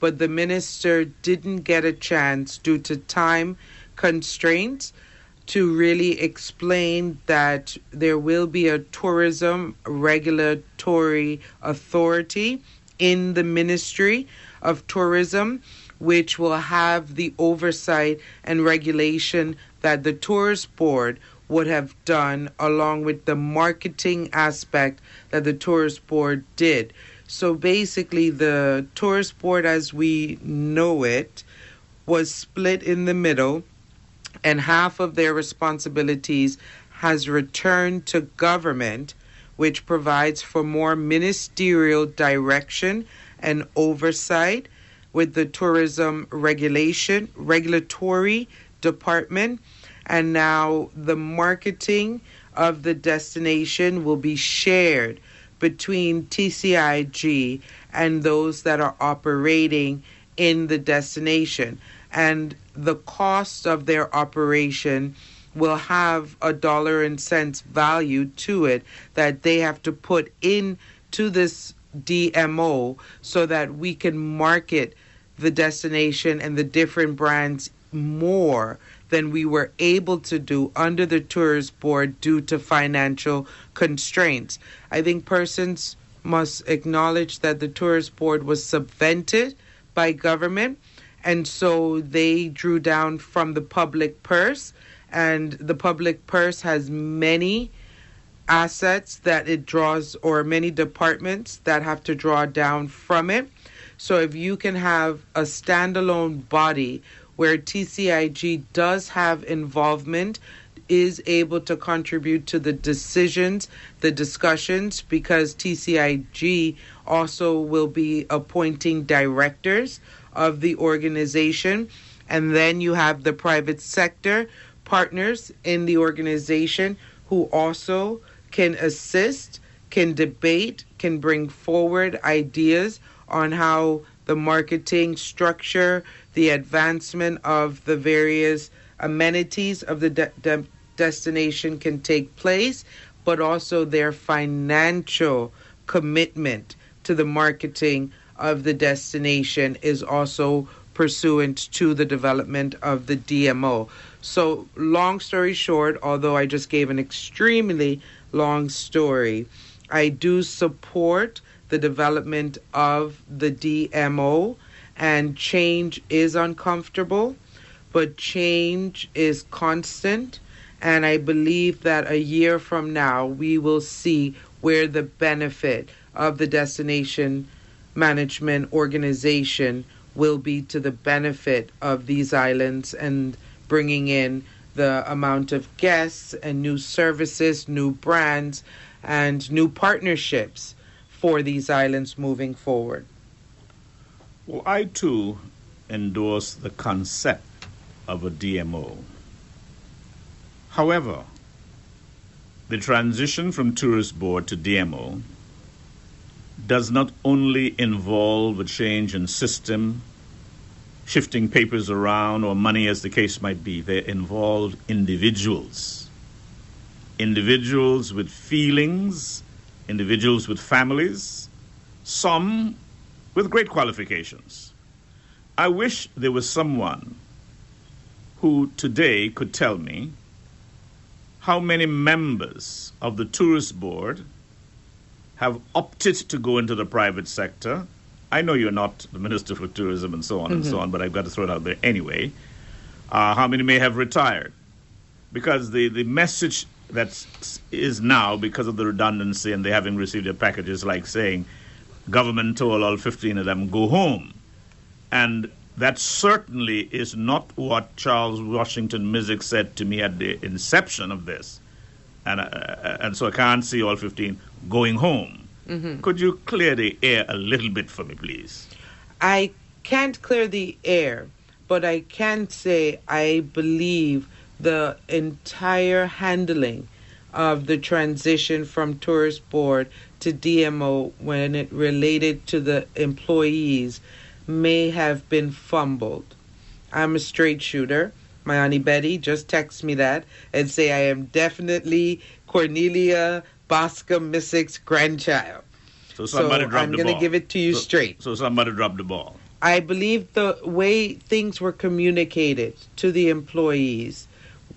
But the minister didn't get a chance due to time constraints to really explain that there will be a tourism regulatory authority in the Ministry of Tourism, which will have the oversight and regulation that the Tourist Board would have done, along with the marketing aspect that the Tourist Board did. So basically, the Tourist Board, as we know it, was split in the middle, and half of their responsibilities has returned to government, which provides for more ministerial direction and oversight with the tourism regulation regulatory department. And now the marketing of the destination will be shared between TCIG and those that are operating in the destination. And the cost of their operation will have a dollar and cents value to it that they have to put in to this DMO so that we can market the destination and the different brands more than we were able to do under the tourist board due to financial constraints. I think persons must acknowledge that the tourist board was subvented by government and so they drew down from the public purse and the public purse has many assets that it draws or many departments that have to draw down from it so if you can have a standalone body where TCIG does have involvement is able to contribute to the decisions, the discussions, because TCIG also will be appointing directors of the organization. And then you have the private sector partners in the organization who also can assist, can debate, can bring forward ideas on how the marketing structure, the advancement of the various amenities of the de- de- destination can take place, but also their financial commitment to the marketing of the destination is also pursuant to the development of the DMO. So, long story short, although I just gave an extremely long story, I do support the development of the DMO, and change is uncomfortable, but change is constant. And I believe that a year from now, we will see where the benefit of the destination management organization will be to the benefit of these islands and bringing in the amount of guests and new services, new brands, and new partnerships for these islands moving forward. Well, I too endorse the concept of a DMO. However, the transition from tourist board to DMO does not only involve a change in system, shifting papers around, or money as the case might be. They involve individuals. Individuals with feelings, individuals with families, some with great qualifications. I wish there was someone who today could tell me how many members of the tourist board have opted to go into the private sector. I know you're not the Minister for Tourism and so on and so on, but I've got to throw it out there anyway. Uh, how many may have retired? Because the, the message that is now, because of the redundancy and they having received their packages, like saying, government told all 15 of them, go home. And that certainly is not what Charles Washington Misick said to me at the inception of this. And, uh, and so I can't see all 15 going home. Mm-hmm. Could you clear the air a little bit for me, please? I can't clear the air, but I can say I believe the entire handling of the transition from tourist board to DMO when it related to the employees may have been fumbled. I'm a straight shooter. My auntie Betty just text me that and say I am definitely Cornelia Boscom Missick's grandchild. So somebody so dropped I'm the gonna give it to you So- straight. So somebody dropped the ball. I believe the way things were communicated to the employees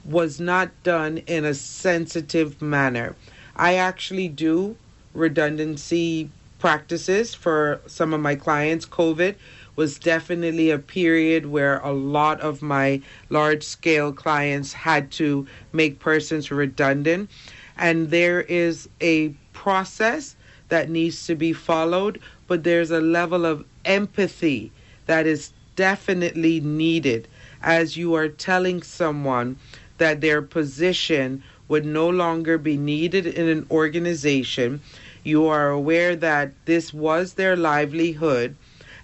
was not done in a sensitive manner. I actually do redundancy practices for some of my clients. COVID was definitely a period where a lot of my large scale clients had to make persons redundant. And there is a process that needs to be followed, but there's a level of empathy that is definitely needed as you are telling someone that their position would no longer be needed in an organization. You are aware that this was their livelihood,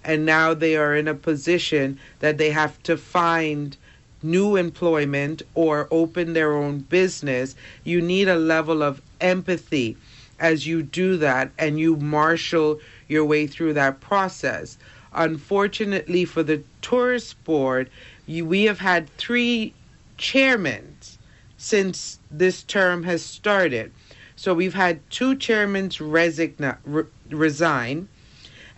and now they are in a position that they have to find new employment or open their own business. You need a level of empathy as you do that and you marshal your way through that process. Unfortunately for the tourist board, you, we have had three chairmen since this term has started. So we've had two chairmen resign, re- resign,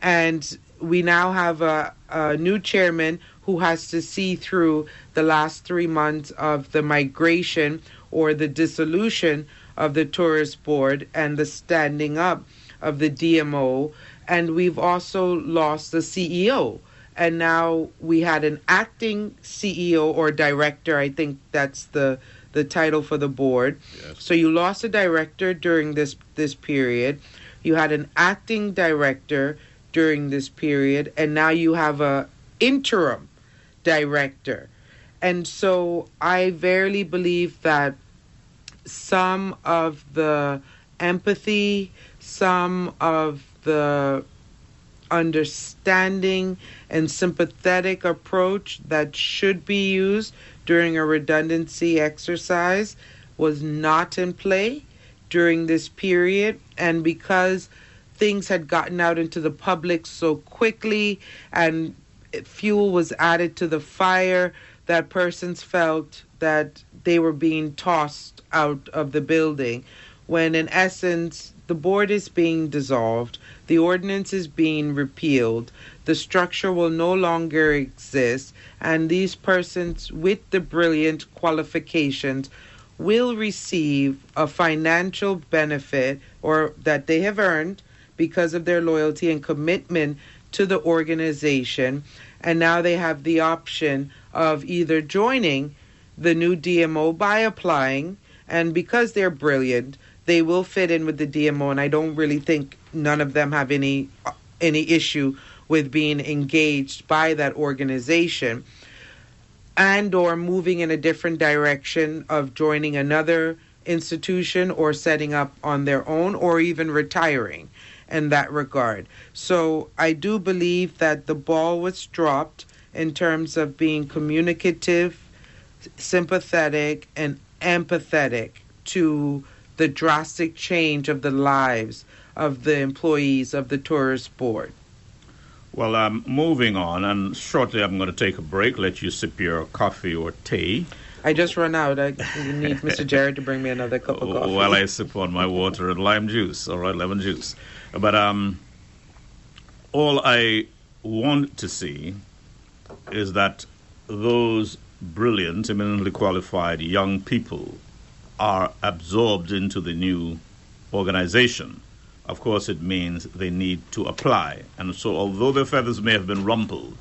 and we now have a, a new chairman who has to see through the last three months of the migration or the dissolution of the tourist board and the standing up of the DMO. And we've also lost the CEO. And now we had an acting CEO or director, I think that's the the title for the board. Yes. So you lost a director during this this period. You had an acting director during this period, and now you have a interim director. And so I verily believe that some of the empathy, some of the understanding and sympathetic approach that should be used during a redundancy exercise was not in play during this period. And because things had gotten out into the public so quickly and fuel was added to the fire that persons felt that they were being tossed out of the building. When in essence the board is being dissolved the ordinance is being repealed the structure will no longer exist and these persons with the brilliant qualifications will receive a financial benefit or that they have earned because of their loyalty and commitment to the organization and now they have the option of either joining the new DMO by applying and because they're brilliant they will fit in with the DMO and I don't really think none of them have any any issue with being engaged by that organization and or moving in a different direction of joining another institution or setting up on their own or even retiring in that regard. So I do believe that the ball was dropped in terms of being communicative, sympathetic, and empathetic to the drastic change of the lives of the employees of the tourist board. Well, um, moving on, and shortly I'm going to take a break, let you sip your coffee or tea. I just run out. I need Mr. Jared to bring me another cup of coffee. While I sip on my water and lime juice, all right, lemon juice. But um, all I want to see is that those brilliant, eminently qualified young people are absorbed into the new organization. Of course, it means they need to apply. And so, although their feathers may have been rumpled,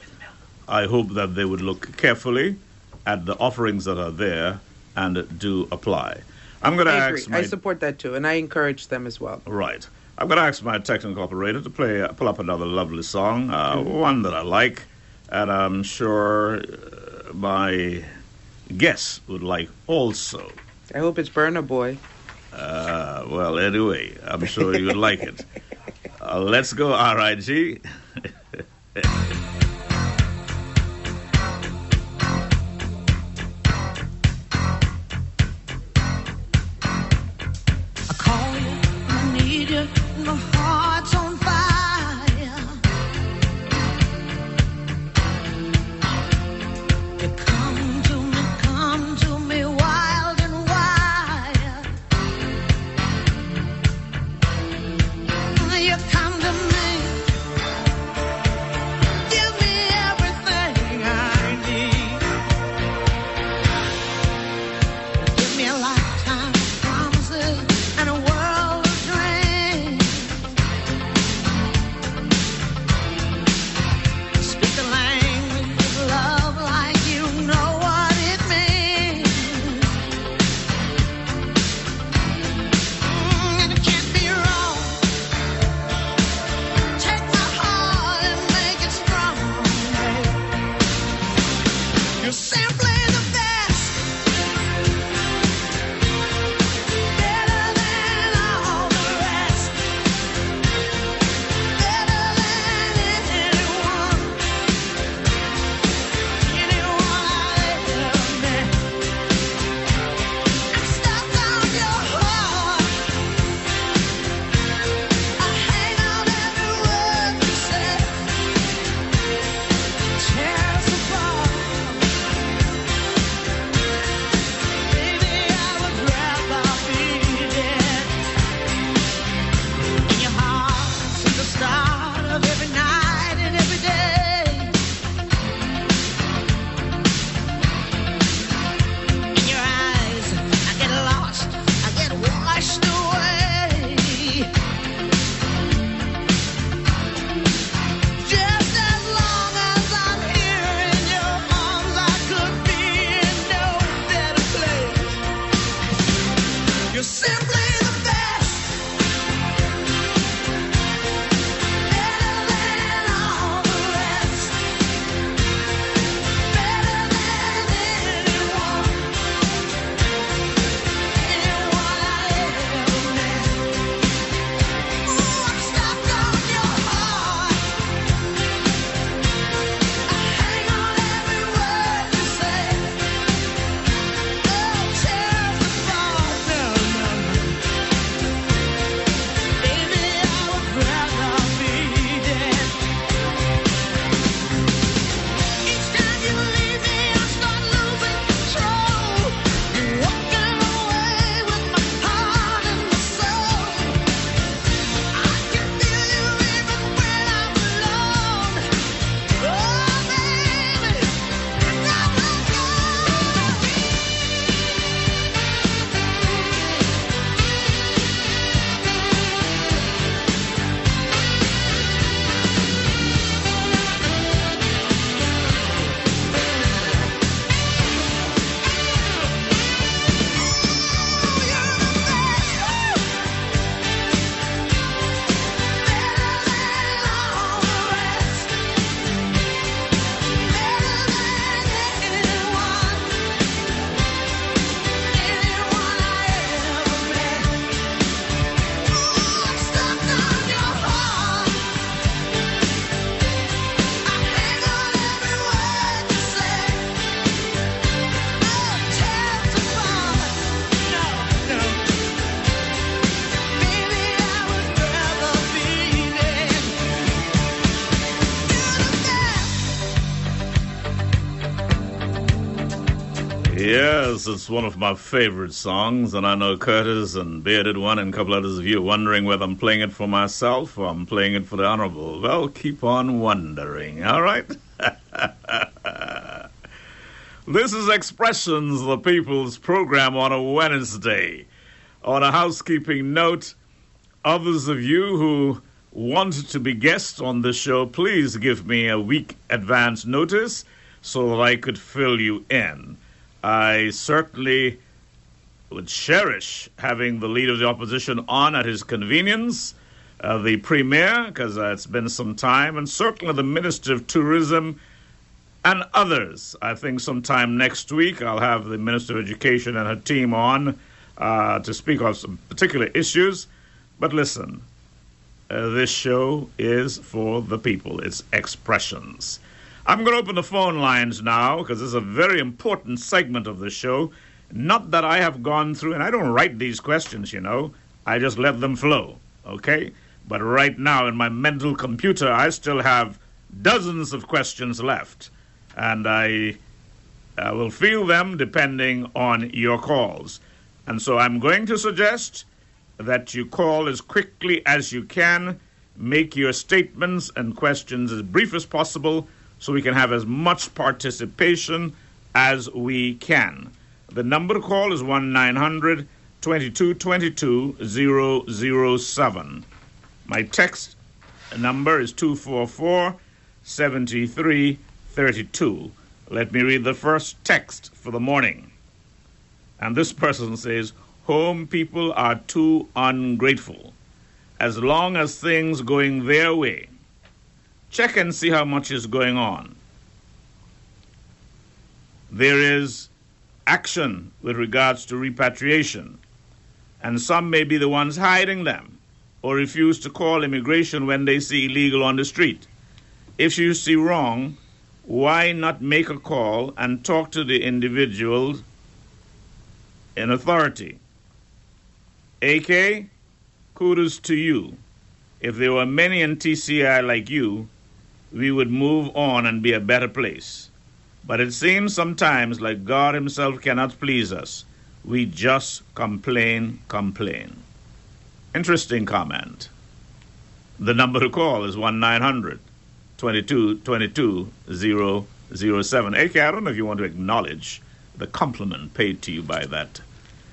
I hope that they would look carefully at the offerings that are there and do apply. I'm going to I agree. ask my I support that too, and I encourage them as well. Right. I'm going to ask my technical operator to play, uh, pull up another lovely song, uh, one that I like, and I'm sure uh, my guests would like also. I hope it's Burna Boy. Uh, well, anyway, I'm sure you would like it. Uh, let's go, RIG. I call you, I need you, my heart's it's one of my favorite songs, and I know Curtis and Bearded One and a couple others of you are wondering whether I'm playing it for myself or I'm playing it for the Honorable. Well, keep on wondering, all right? this is Expressions, the People's Program on a Wednesday. On a housekeeping note, others of you who want to be guests on this show, please give me a week advance notice so that I could fill you in. I certainly would cherish having the leader of the opposition on at his convenience, uh, the premier, because uh, it's been some time, and certainly the minister of tourism and others. I think sometime next week I'll have the minister of education and her team on uh, to speak on some particular issues. But listen, uh, this show is for the people. It's expressions. I'm going to open the phone lines now because this is a very important segment of the show. Not that I have gone through, and I don't write these questions, you know, I just let them flow, okay? But right now in my mental computer, I still have dozens of questions left, and I uh, will field them depending on your calls. And so I'm going to suggest that you call as quickly as you can, make your statements and questions as brief as possible so we can have as much participation as we can. The number to call is 1 900 2222 007. My text number is 244 7332. Let me read the first text for the morning. And this person says, Home people are too ungrateful. As long as things going their way, check and see how much is going on. There is action with regards to repatriation, and some may be the ones hiding them or refuse to call immigration when they see illegal on the street. If you see wrong, why not make a call and talk to the individuals in authority? AK, kudos to you. If there were many in TCI like you, we would move on and be a better place. But it seems sometimes like God Himself cannot please us. We just complain, complain. Interesting comment. The number to call is 1 900 22 22 007. AK, I don't know if you want to acknowledge the compliment paid to you by that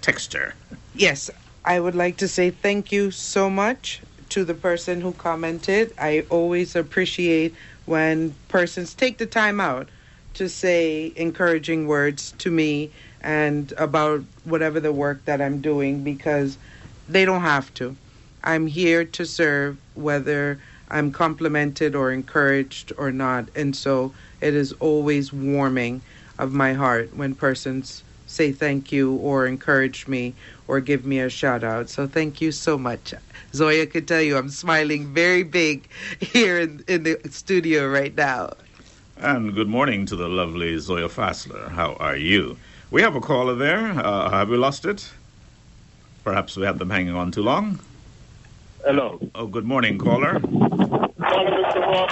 texter. Yes, I would like to say thank you so much to the person who commented. I always appreciate when persons take the time out to say encouraging words to me and about whatever the work that I'm doing because they don't have to. I'm here to serve whether I'm complimented or encouraged or not. And so it is always warming of my heart when persons say thank you or encourage me or give me a shout out. So thank you so much. Zoya could tell you I'm smiling very big here in, in the studio right now. And good morning to the lovely Zoya Fassler. How are you? We have a caller there. Uh, have we lost it? Perhaps we had them hanging on too long. Hello. Oh, good morning, caller. Hello, Mr. Bob.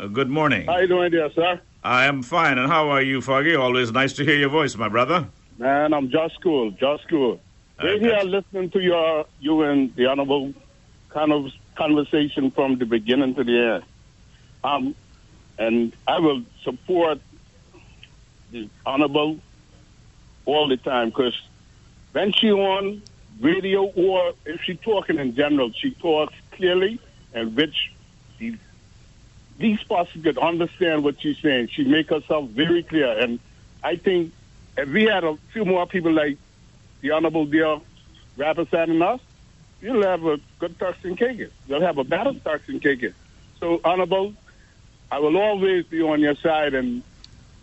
Uh, good morning. How are you doing there, sir? I am fine. And how are you, Foggy? Always nice to hear your voice, my brother. Man, I'm just cool, just cool. We're Okay. here listening to your you and the honorable kind of conversation from the beginning to the end. Um, and I will support the honorable all the time because when she on radio or if she talking in general, she talks clearly and which these these persons could understand what she's saying. She make herself very clear, and I think if we had a few more people like the honorable dear rapper than us, you'll have a good Turks and Caicos. You'll have a better Turks and Caicos. So honorable, I will always be on your side and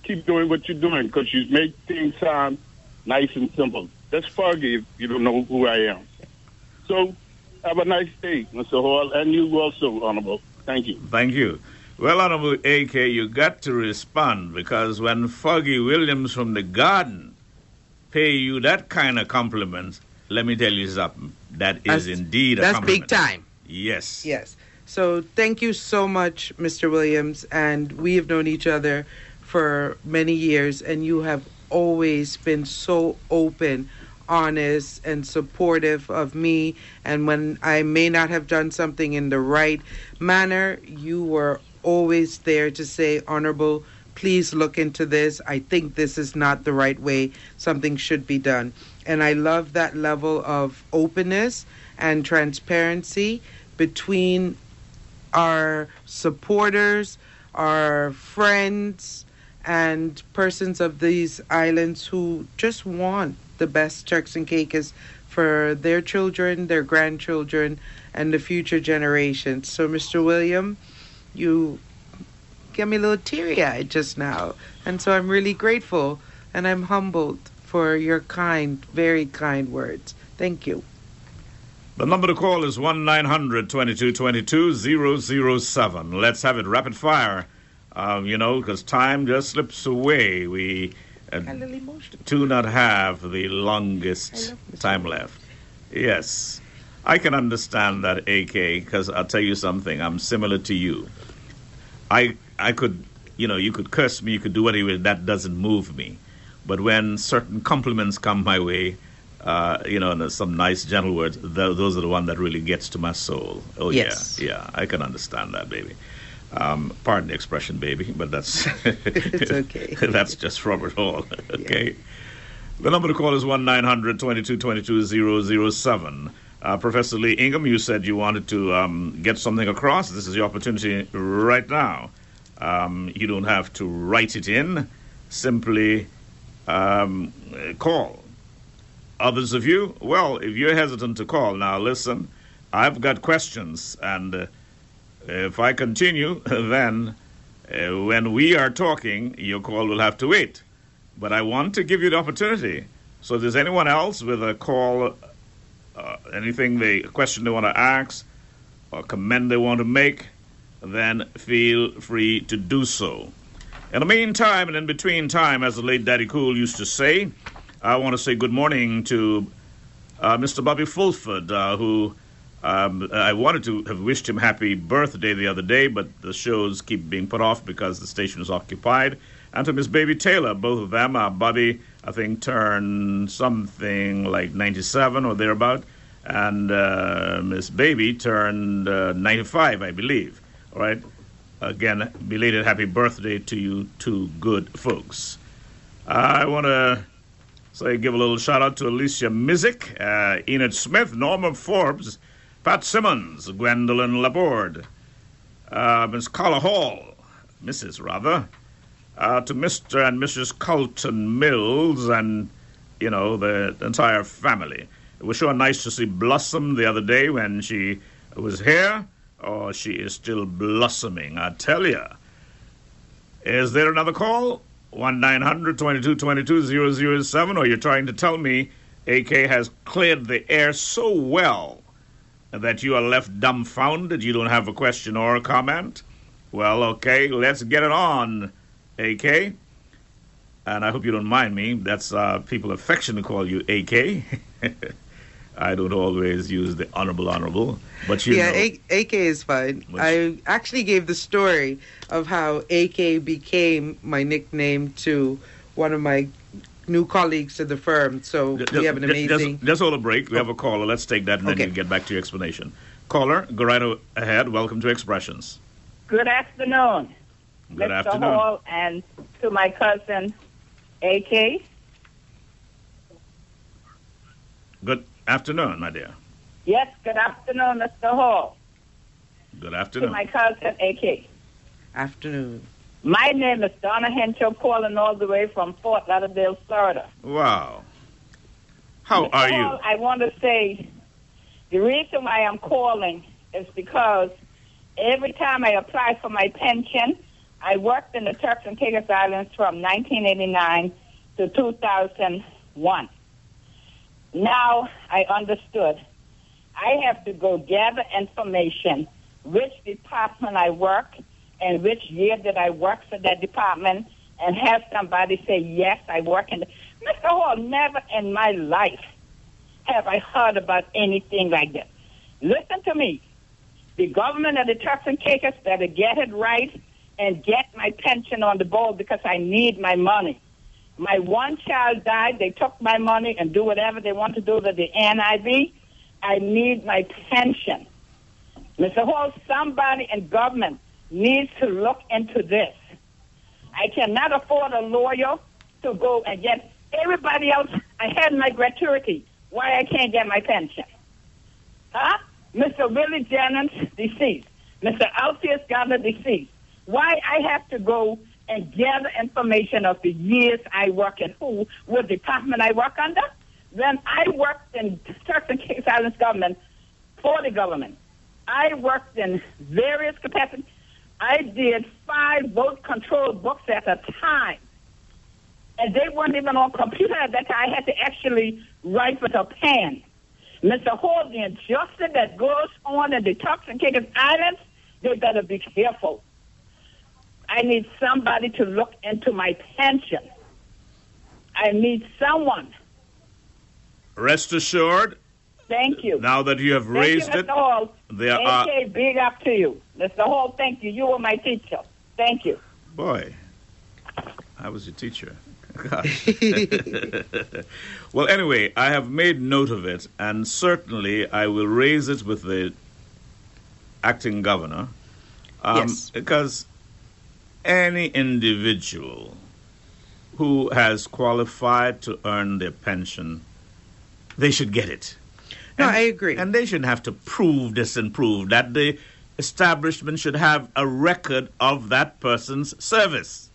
keep doing what you're doing because you make things sound nice and simple. That's forgive if you don't know who I am. So have a nice day, Mr. Hall, and you also, honorable. Thank you. Thank you. Well, Honorable AK, you got to respond because when Foggy Williams from the Garden pay you that kind of compliment, let me tell you something. That is That's- indeed a That's compliment. big time. Yes. Yes. So thank you so much, Mr. Williams. And we have known each other for many years, and you have always been so open, honest, and supportive of me. And when I may not have done something in the right manner, you were always there to say, Honorable, please look into this. I think this is not the right way something should be done. And I love that level of openness and transparency between our supporters, our friends, and persons of these islands who just want the best Turks and Caicos for their children, their grandchildren, and the future generations. So, Mr. William, you me a little teary eyed just now. And so I'm really grateful and I'm humbled for your kind, very kind words. Thank you. The number to call is 1 900 2222 007. Let's have it rapid fire, um, you know, because time just slips away. We uh, A little emotional. do not have the longest time left. Yes. I can understand that, AK, because I'll tell you something. I'm similar to you. I I could, you know, you could curse me, you could do whatever. That doesn't move me. But when certain compliments come my way, uh, you know, and some nice gentle words, th- those are the one that really gets to my soul. Oh Yes. yeah, yeah, I can understand that, baby. Um, pardon the expression, baby, but that's It's okay. that's just Robert Hall. okay. The number to call is 1 900 2222 007. Uh, Professor Lee Ingham, you said you wanted to um, get something across. This is your opportunity right now. Um, you don't have to write it in, simply um, call. Others of you, well, if you're hesitant to call, now listen, I've got questions, and uh, if I continue, then uh, when we are talking, your call will have to wait. But I want to give you the opportunity. So if there's anyone else with a call, uh, anything they, a question they want to ask, or comment they want to make, then feel free to do so. In the meantime and in between time, as the late Daddy Cool used to say, I want to say good morning to uh, Mr. Bobby Fulford, uh, who um, I wanted to have wished him happy birthday the other day, but the shows keep being put off because the station is occupied. And to Miss Baby Taylor, both of them. Uh, Bobby, I think, turned something like 97 or thereabout, and uh, Miss Baby turned uh, 95, I believe. All right. Again, belated happy birthday to you two good folks. I want to say give a little shout out to Alicia Misick, uh, Enid Smith, Norma Forbes, Pat Simmons, Gwendolyn Laborde, uh, Miss Carla Hall, Mrs. rather, uh, to Mr. and Mrs. Colton Mills, and you know the entire family. It was sure nice to see Blossom the other day when she was here. Oh, she is still blossoming, I tell you. Is there another call? 1 900 2222 007, or you're trying to tell me AK has cleared the air so well that you are left dumbfounded, you don't have a question or a comment? Well, okay, let's get it on, AK. And I hope you don't mind me. That's uh, people affectionately call you AK. I don't always use the honorable, honorable, but you yeah, know. A- AK is fine. Which- I actually gave the story of how AK became my nickname to one of my new colleagues to the firm. So Just- we have an just- amazing. Just, just hold a break. We have a caller. Let's take that, and then Okay. you get back to your explanation. Caller, go right ahead. Welcome to Expressions. Good afternoon, Good Mr. afternoon. Hall, and to my cousin, AK. Good afternoon, my dear. Yes, good afternoon, Mr. Hall. Good To afternoon. my cousin, AK. Afternoon. My name is Donna Henshaw, calling all the way from Fort Lauderdale, Florida. Wow. How Mr. are you? Hall, I want to say the reason why I'm calling is because every time I apply for my pension, I worked in the Turks and Caicos Islands from 1989 to 2001. Now I understood. I have to go gather information, which department I work, and which year did I work for that department, and have somebody say, yes, I work in the... Mr. Hall, never in my life have I heard about anything like this. Listen to me. The government of the Turks and Caicos better get it right and get my pension on the board because I need my money. My one child died. They took my money and do whatever they want to do to the NIB. I need my pension. Mr. Hall, somebody in government needs to look into this. I cannot afford a lawyer to go and get everybody else. I had my gratuity. Why I can't get my pension? Huh? Mr. Willie Jennings, deceased. Mr. Alpheus Gardner, deceased. Why I have to go and gather information of the years I work and who, what department I work under? Then I worked in Turks and Caicos Islands government for the government. I worked in various capacities. I did five vote control books at a time. And they weren't even on computer at that time. I had to actually write with a pen. Mr. Hall, the injustice that goes on in the Turks and Caicos Islands, they better be careful. I need somebody to look into my pension. I need someone. Rest assured, Thank you. now that you have Thank raised you, it, Mr. Hall. there are. Big up to you. Mr. Hall, thank you. You were my teacher. Thank you. Boy, I was your teacher. Gosh. well, anyway, I have made note of it, and certainly I will raise it with the acting governor. Um, Yes. Because any individual who has qualified to earn their pension, they should get it. No, And- I agree. And they shouldn't have to prove this and prove that. The establishment should have a record of that person's service.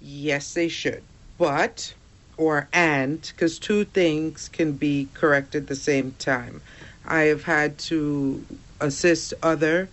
Yes, they should. But, or and, because two things can be correct at the same time. I have had to assist other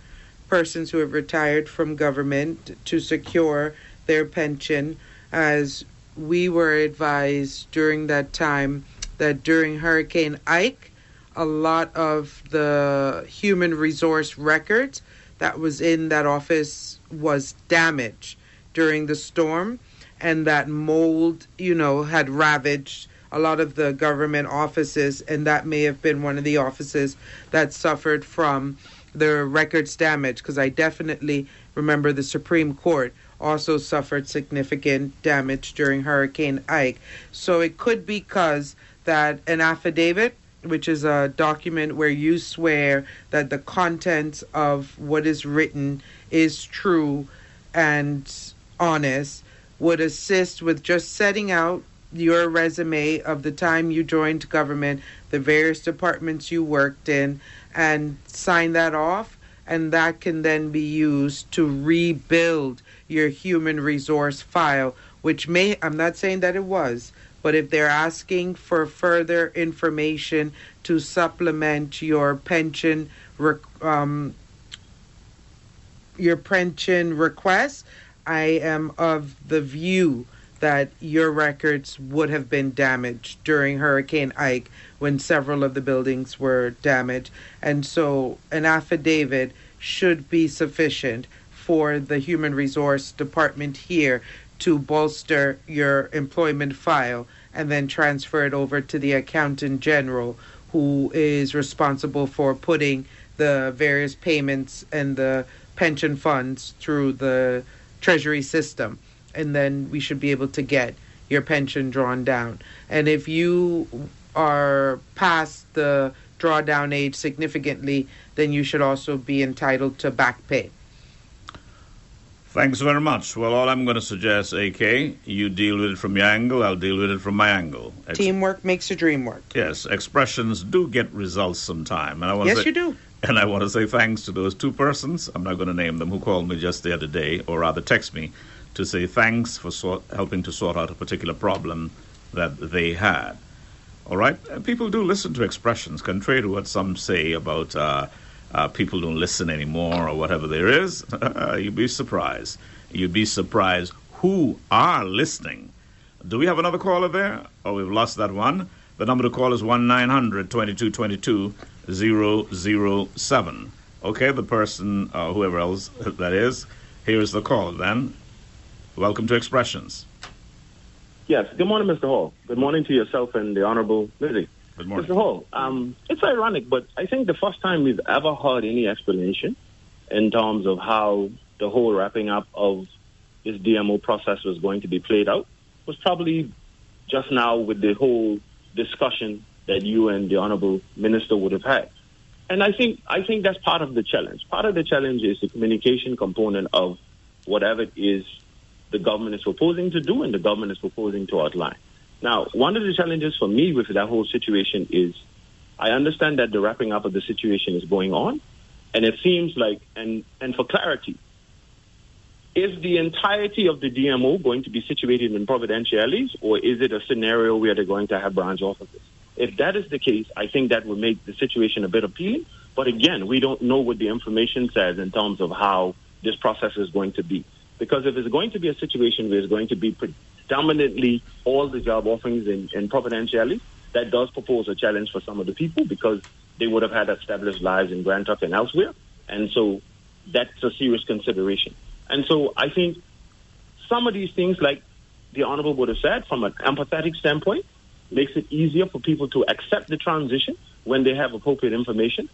persons who have retired from government to secure their pension, as we were advised during that time that during Hurricane Ike, a lot of the human resource records that was in that office was damaged during the storm and that mold, you know, had ravaged a lot of the government offices, and that may have been one of the offices that suffered from the records damage. Because I definitely remember the Supreme Court also suffered significant damage during Hurricane Ike. So it could be because that an affidavit, which is a document where you swear that the contents of what is written is true and honest would assist with just setting out your resume of the time you joined government, the various departments you worked in, and sign that off. And that can then be used to rebuild your human resource file, which may, I'm not saying that it was, but if they're asking for further information to supplement your pension, um, your pension request, I am of the view that your records would have been damaged during Hurricane Ike when several of the buildings were damaged. And so an affidavit should be sufficient for the Human Resource Department here to bolster your employment file and then transfer it over to the Accountant General who is responsible for putting the various payments and the pension funds through the treasury system and then we should be able to get your pension drawn down and if you are past the drawdown age significantly then you should also be entitled to back pay Thanks very much. Well, all I'm going to suggest, AK, you deal with it from your angle, I'll deal with it from my angle. Ex- teamwork makes the dream work Yes, expressions do get results sometime. And I want yes to say, you do And I want to say thanks to those two persons, I'm not going to name them, who called me just the other day, or rather text me, to say thanks for helping to sort out a particular problem that they had. All right? People do listen to expressions, contrary to what some say about uh, uh, people don't listen anymore or whatever there is. You'd be surprised. You'd be surprised who are listening. Do we have another caller there? Oh, we've lost that one. The number to call is 1 900 2222 007. Okay, the person, uh, whoever else that is, here's the call then. Welcome to Expressions. Yes. Good morning, Mr. Hall. Good morning to yourself and the Honorable Lizzie. Good morning. Mr. Hall, um, it's ironic, but I think the first time we've ever heard any explanation in terms of how the whole wrapping up of this DMO process was going to be played out. was probably just now with the whole discussion that you and the honorable minister would have had. And I think I think that's part of the challenge. Part of the challenge is the communication component of whatever it is the government is proposing to do and the government is proposing to outline. Now, one of the challenges for me with that whole situation is I understand that the wrapping up of the situation is going on, and it seems like and and for clarity, is the entirety of the DMO going to be situated in Providenciales, or is it a scenario where they're going to have branch offices? If that is the case, I think that would make the situation a bit appealing. But again, we don't know what the information says in terms of how this process is going to be. Because if it's going to be a situation where it's going to be predominantly all the job offerings in, in Providenciales, that does propose a challenge for some of the people because they would have had established lives in Grand and elsewhere. And so that's a serious consideration. And so I think some of these things, like the Honorable would have said, from an empathetic standpoint, makes it easier for people to accept the transition when they have appropriate information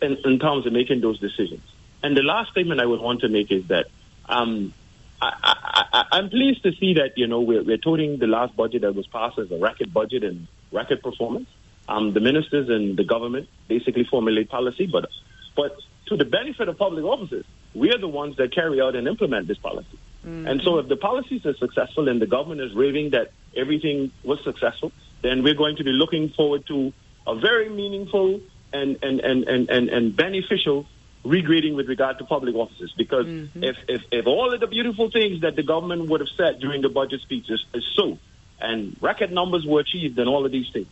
in, in terms of making those decisions. And the last statement I would want to make is that um, I, I'm pleased to see that you know we're, we're touting the last budget that was passed as a record budget and record performance. Um, the ministers and the government basically formulate policy, but but to the benefit of public officers, we are the ones that carry out and implement this policy. And so, if the policies are successful and the government is raving that everything was successful, then we're going to be looking forward to a very meaningful and and and and and, and beneficial regrading with regard to public offices. Because mm-hmm. if, if if all of the beautiful things that the government would have said during the budget speeches is, so, and record numbers were achieved and all of these things,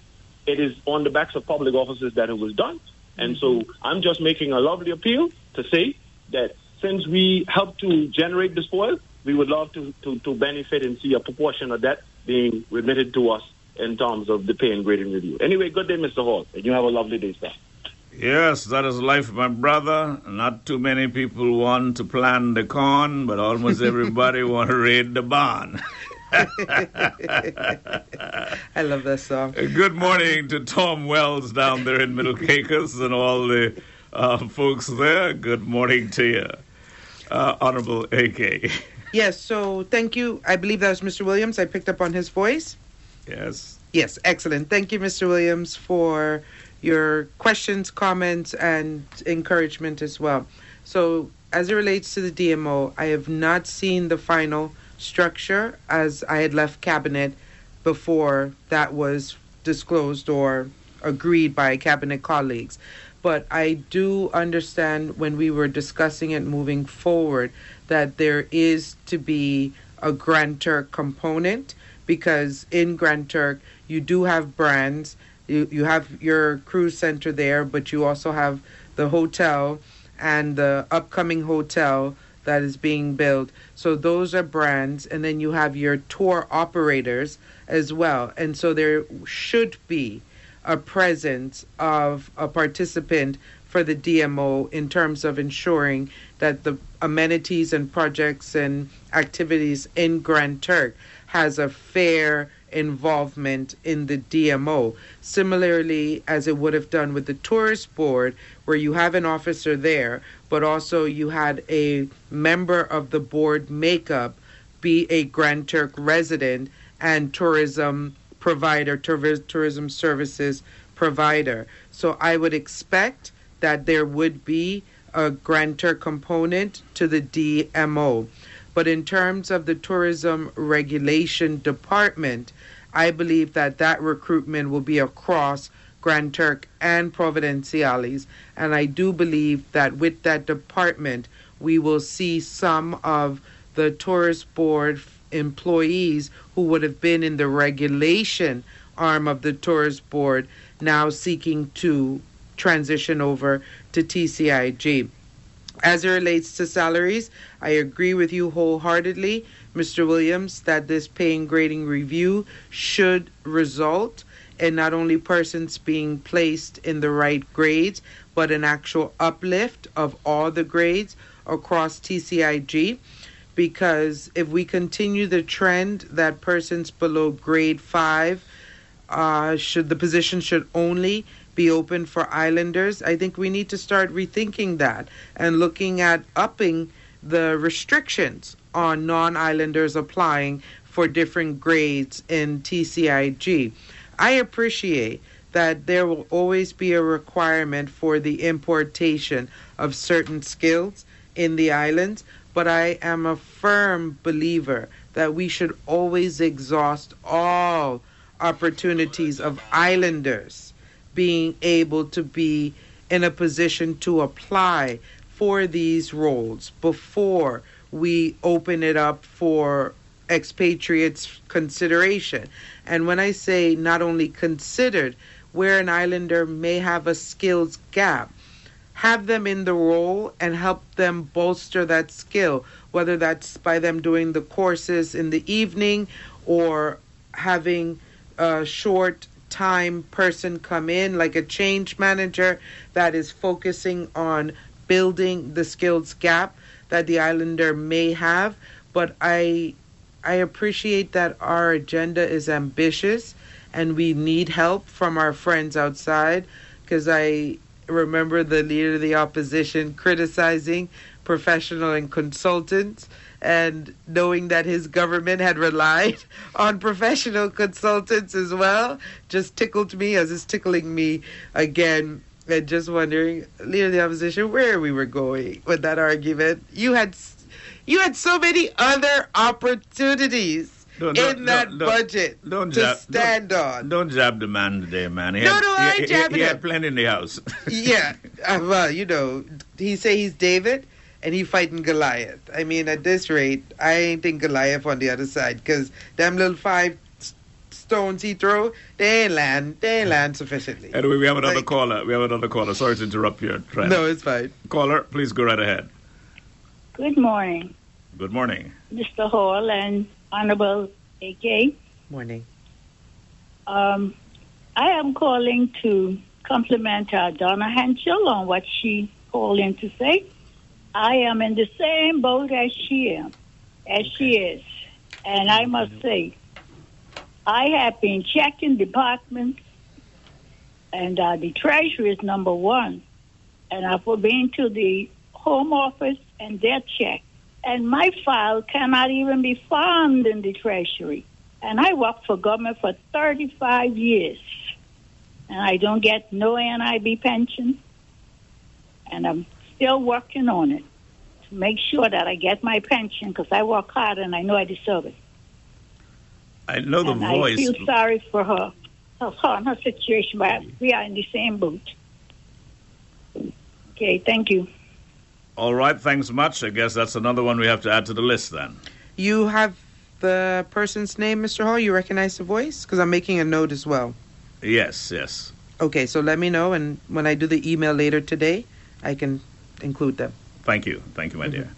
it is on the backs of public offices that it was done. And so mm-hmm. I'm just making a lovely appeal to say that since we helped to generate the spoil, we would love to, to, to benefit and see a proportion of that being remitted to us in terms of the pay and grading review. Anyway, good day, Mr. Hall, and you have a lovely day, sir. Yes, that is life, my brother. Not too many people want to plant the corn, but almost everybody want to raid the barn. I love that song. Good morning to Tom Wells down there in Middle Caucus and all the uh, folks there. Good morning to you, uh, Honorable AK. Yes, so thank you. I believe that was Mr. Williams. I picked up on his voice. Yes. Yes, excellent. Thank you, Mr. Williams, for your questions, comments, and encouragement as well. So, as it relates to the DMO, I have not seen the final structure as I had left cabinet before that was disclosed or agreed by cabinet colleagues. But I do understand when we were discussing it moving forward that there is to be a Grand Turk component because in Grand Turk you do have brands. You, you have your cruise center there, but you also have the hotel and the upcoming hotel that is being built. So those are brands, and then you have your tour operators as well. And so there should be a presence of a participant for the DMO in terms of ensuring that the amenities and projects and activities in Grand Turk has a fair involvement in the DMO. Similarly, as it would have done with the tourist board, where you have an officer there, but also you had a member of the board makeup be a Grand Turk resident and tourism provider, tour- tourism services provider. So I would expect that there would be a Grand Turk component to the DMO. But in terms of the tourism regulation department, I believe that that recruitment will be across Grand Turk and Providenciales. And I do believe that with that department, we will see some of the tourist board employees who would have been in the regulation arm of the tourist board now seeking to transition over to TCIG. As it relates to salaries, I agree with you wholeheartedly, Mr. Williams, that this pay and grading review should result in not only persons being placed in the right grades, but an actual uplift of all the grades across TCIG. Because if we continue the trend that persons below grade five uh, should the position should only be open for islanders, I think we need to start rethinking that and looking at upping the restrictions on non-islanders applying for different grades in TCIG. I appreciate that there will always be a requirement for the importation of certain skills in the islands, but I am a firm believer that we should always exhaust all opportunities of islanders being able to be in a position to apply for these roles before we open it up for expatriates consideration. And when I say not only considered, where an islander may have a skills gap, have them in the role and help them bolster that skill, whether that's by them doing the courses in the evening or having a short time person come in, like a change manager that is focusing on building the skills gap that the islander may have. But I I appreciate that our agenda is ambitious and we need help from our friends outside because I remember the leader of the opposition criticizing professional and consultants and knowing that his government had relied on professional consultants as well just tickled me as it's tickling me again and just wondering leader of the opposition where we were going with that argument you had you had so many other opportunities Don't- don't- in that don't- budget don't to jab- stand on Don't jab the man today, man. He No, had, no, I ain't he- jabbing he had plenty in the house. yeah, uh, well, you know, he say he's David, and he fighting Goliath. I mean, at this rate, I ain't think Goliath on the other side, because them little five stones he throw, they land, they land sufficiently. Anyway, we have another Like- caller. We have another caller. Sorry to interrupt your trend. No, it's fine. Caller, please go right ahead. Good morning, Good morning. Mr. Hall and Honorable AK. Morning. Um, I am calling to compliment uh, Donna Henschel on what she called in to say. I am in the same boat as she is, as she is, and I must say, I have been checking departments, and uh, the treasury is number one, and I've been to the home office and their check, and my file cannot even be found in the treasury. And I worked for government for 35 years. And I don't get no NIB pension. And I'm still working on it to make sure that I get my pension because I work hard and I know I deserve it. I know the and voice. I feel sorry for her, her, her and her situation, but we are in the same boat. Okay, thank you. All right, thanks much. I guess that's another one we have to add to the list then. You have the person's name, Mr. Hall? You recognize the voice? Because I'm making a note as well. Yes, yes. Okay, so let me know, and when I do the email later today, I can include them. Thank you. Thank you, my mm-hmm. dear.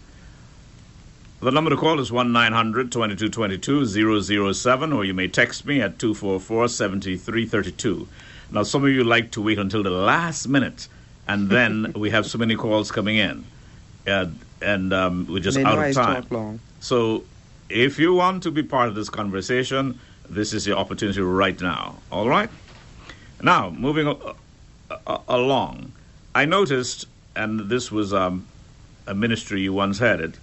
The number to call is 1 900 2222 007, or you may text me at 244 7332. Now, some of you like to wait until the last minute, and then we have so many calls coming in. Uh, and um, we're just out of time. So, if you want to be part of this conversation, this is your opportunity right now. All right? Now, moving a- a- along, I noticed, and this was um, a ministry you once headed,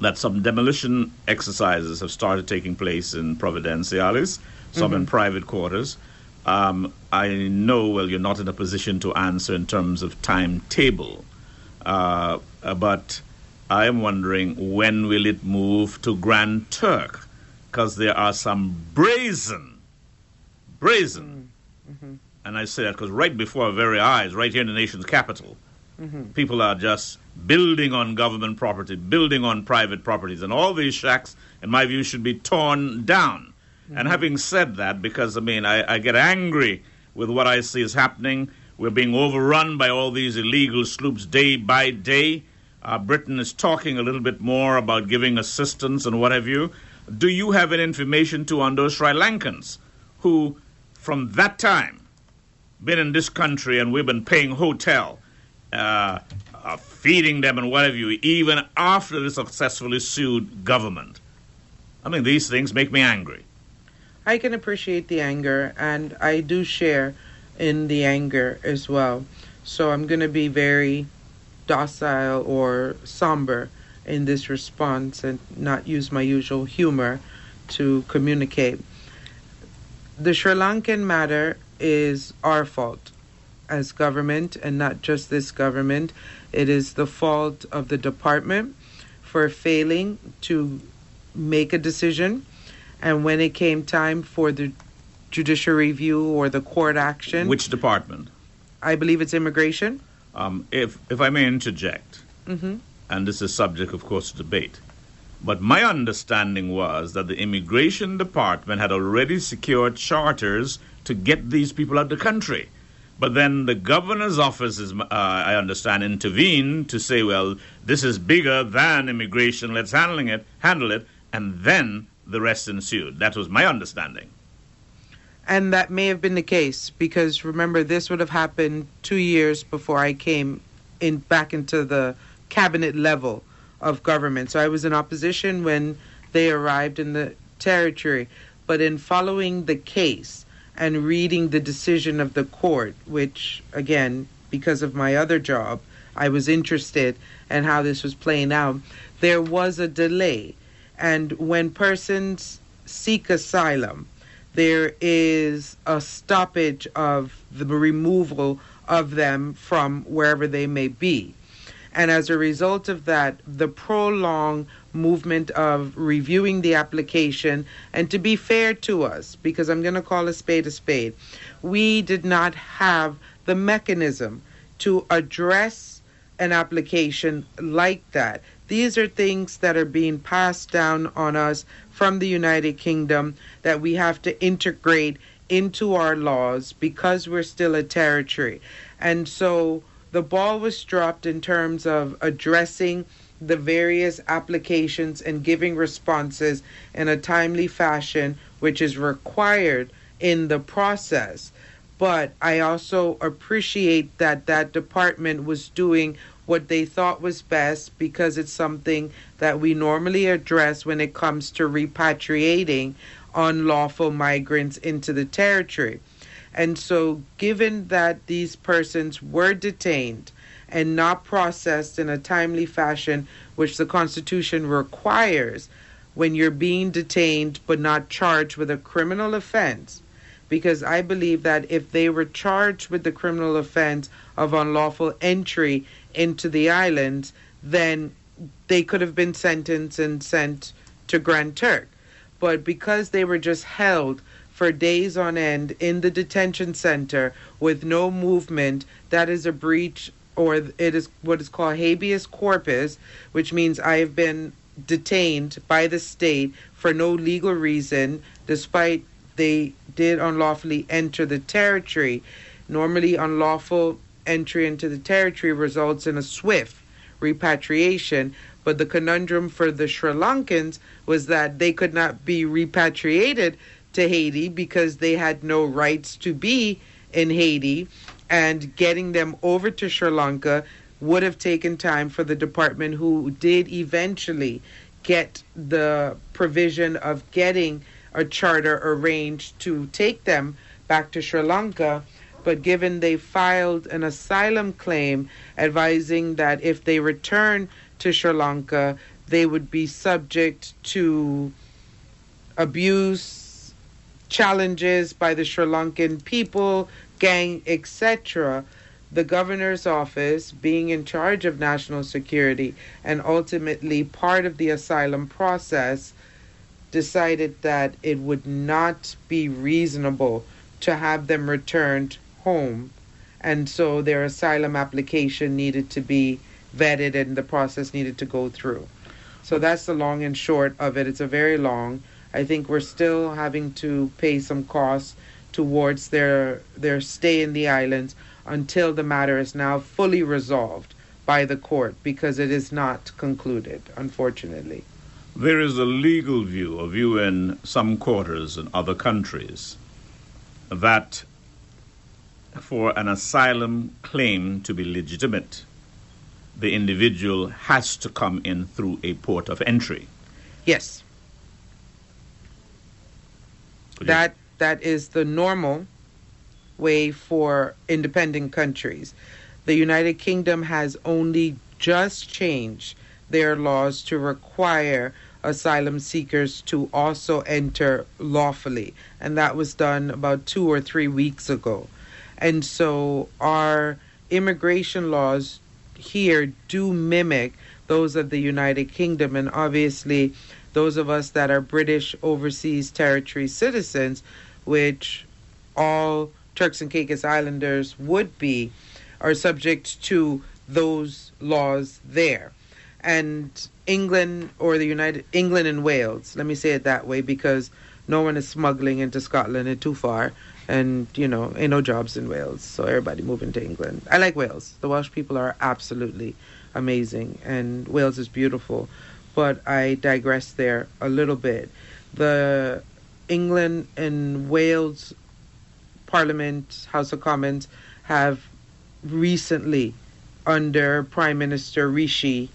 that some demolition exercises have started taking place in Providenciales, some in private quarters. Um, I know, well, you're not in a position to answer in terms of timetable, uh, but I am wondering when will it move to Grand Turk? Because there are some brazen, brazen, and I say that because right before our very eyes, right here in the nation's capital, people are just building on government property, building on private properties, and all these shacks, in my view, should be torn down. And having said that, because I mean, I, I get angry with what I see is happening. We're being overrun by all these illegal sloops day by day. Uh, Britain is talking a little bit more about giving assistance and what have you. Do you have any information to on those Sri Lankans who, from that time, been in this country and we've been paying hotel, uh, feeding them and what have you, even after the successfully sued government? I mean, these things make me angry. I can appreciate the anger, and I do share in the anger as well. So I'm going to be very docile or somber in this response and not use my usual humor to communicate. The Sri Lankan matter is our fault as government, and not just this government. It is the fault of the department for failing to make a decision. And when it came time for the judicial review or the court action, Which department? I believe it's immigration. Um, if, if I may interject, hmm and this is subject, of course, to debate, but my understanding was that the Immigration Department had already secured charters to get these people out of the country. But then the governor's office, is, uh, I understand, intervened to say, well, this is bigger than immigration, let's handling it, handle it, and then the rest ensued. That was my understanding. And that may have been the case because remember, this would have happened two years before I came in back into the cabinet level of government. So I was in opposition when they arrived in the territory. But in following the case and reading the decision of the court, which again, because of my other job, I was interested in how this was playing out, there was a delay. And when persons seek asylum, there is a stoppage of the removal of them from wherever they may be. And as a result of that, the prolonged movement of reviewing the application, and to be fair to us, because I'm going to call a spade a spade, we did not have the mechanism to address an application like that. These are things that are being passed down on us from the United Kingdom that we have to integrate into our laws because we're still a territory. And so the ball was dropped in terms of addressing the various applications and giving responses in a timely fashion, which is required in the process. But I also appreciate that that department was doing what they thought was best because it's something that we normally address when it comes to repatriating unlawful migrants into the territory. And so, given that these persons were detained and not processed in a timely fashion, which the Constitution requires when you're being detained but not charged with a criminal offense, because I believe that if they were charged with the criminal offense of unlawful entry into the islands, then they could have been sentenced and sent to Grand Turk. But because they were just held for days on end in the detention center with no movement, that is a breach, or it is what is called habeas corpus, which means I have been detained by the state for no legal reason, despite they did unlawfully enter the territory. Normally, unlawful entry into the territory results in a swift repatriation. But the conundrum for the Sri Lankans was that they could not be repatriated to Haiti because they had no rights to be in Haiti. And getting them over to Sri Lanka would have taken time for the department, who did eventually get the provision of getting a charter arranged to take them back to Sri Lanka. But given they filed an asylum claim advising that if they return to Sri Lanka, they would be subject to abuse, challenges by the Sri Lankan people, gang, etc. The governor's office, being in charge of national security and ultimately part of the asylum process, decided that it would not be reasonable to have them returned home. And so their asylum application needed to be vetted and the process needed to go through. So that's the long and short of it. It's a very long. I think we're still having to pay some costs towards their their stay in the islands until the matter is now fully resolved by the court because it is not concluded, unfortunately. There is a legal view, of view in some quarters in other countries, that for an asylum claim to be legitimate, the individual has to come in through a port of entry. Yes, Could you- that is the normal way for independent countries. The United Kingdom has only just changed their laws to require asylum seekers to also enter lawfully. And that was done about two or three weeks ago. And so our immigration laws here do mimic those of the United Kingdom. And obviously, those of us that are British overseas territory citizens, which all Turks and Caicos Islanders would be, are subject to those laws there. And England or the United England and Wales, let me say it that way because no one is smuggling into Scotland and too far and you know, ain't no jobs in Wales. So everybody moving to England. I like Wales. The Welsh people are absolutely amazing and Wales is beautiful. But I digress there a little bit. The England and Wales Parliament, House of Commons, have recently, under Prime Minister Rishi,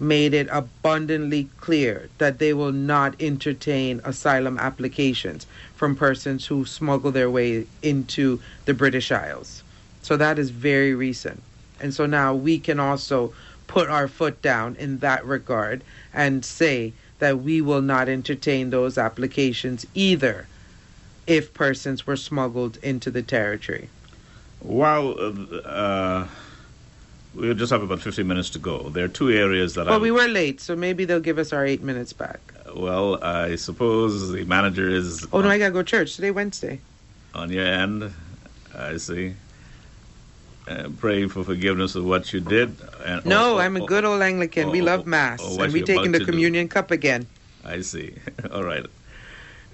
made it abundantly clear that they will not entertain asylum applications from persons who smuggle their way into the British Isles. So that is very recent. And so now we can also put our foot down in that regard and say that we will not entertain those applications either if persons were smuggled into the territory. Well, uh, uh, we just have about 15 minutes to go, there are two areas that I Well, we were late, so maybe they'll give us our eight minutes back. Well, I suppose the manager is Oh, no, I gotta go to church. Today, Wednesday. on your end. I see. Uh, praying for forgiveness of what you did. And No, or- I'm a good old Anglican. we love Mass. or and we you're taking the to do. communion cup again. I see. All right.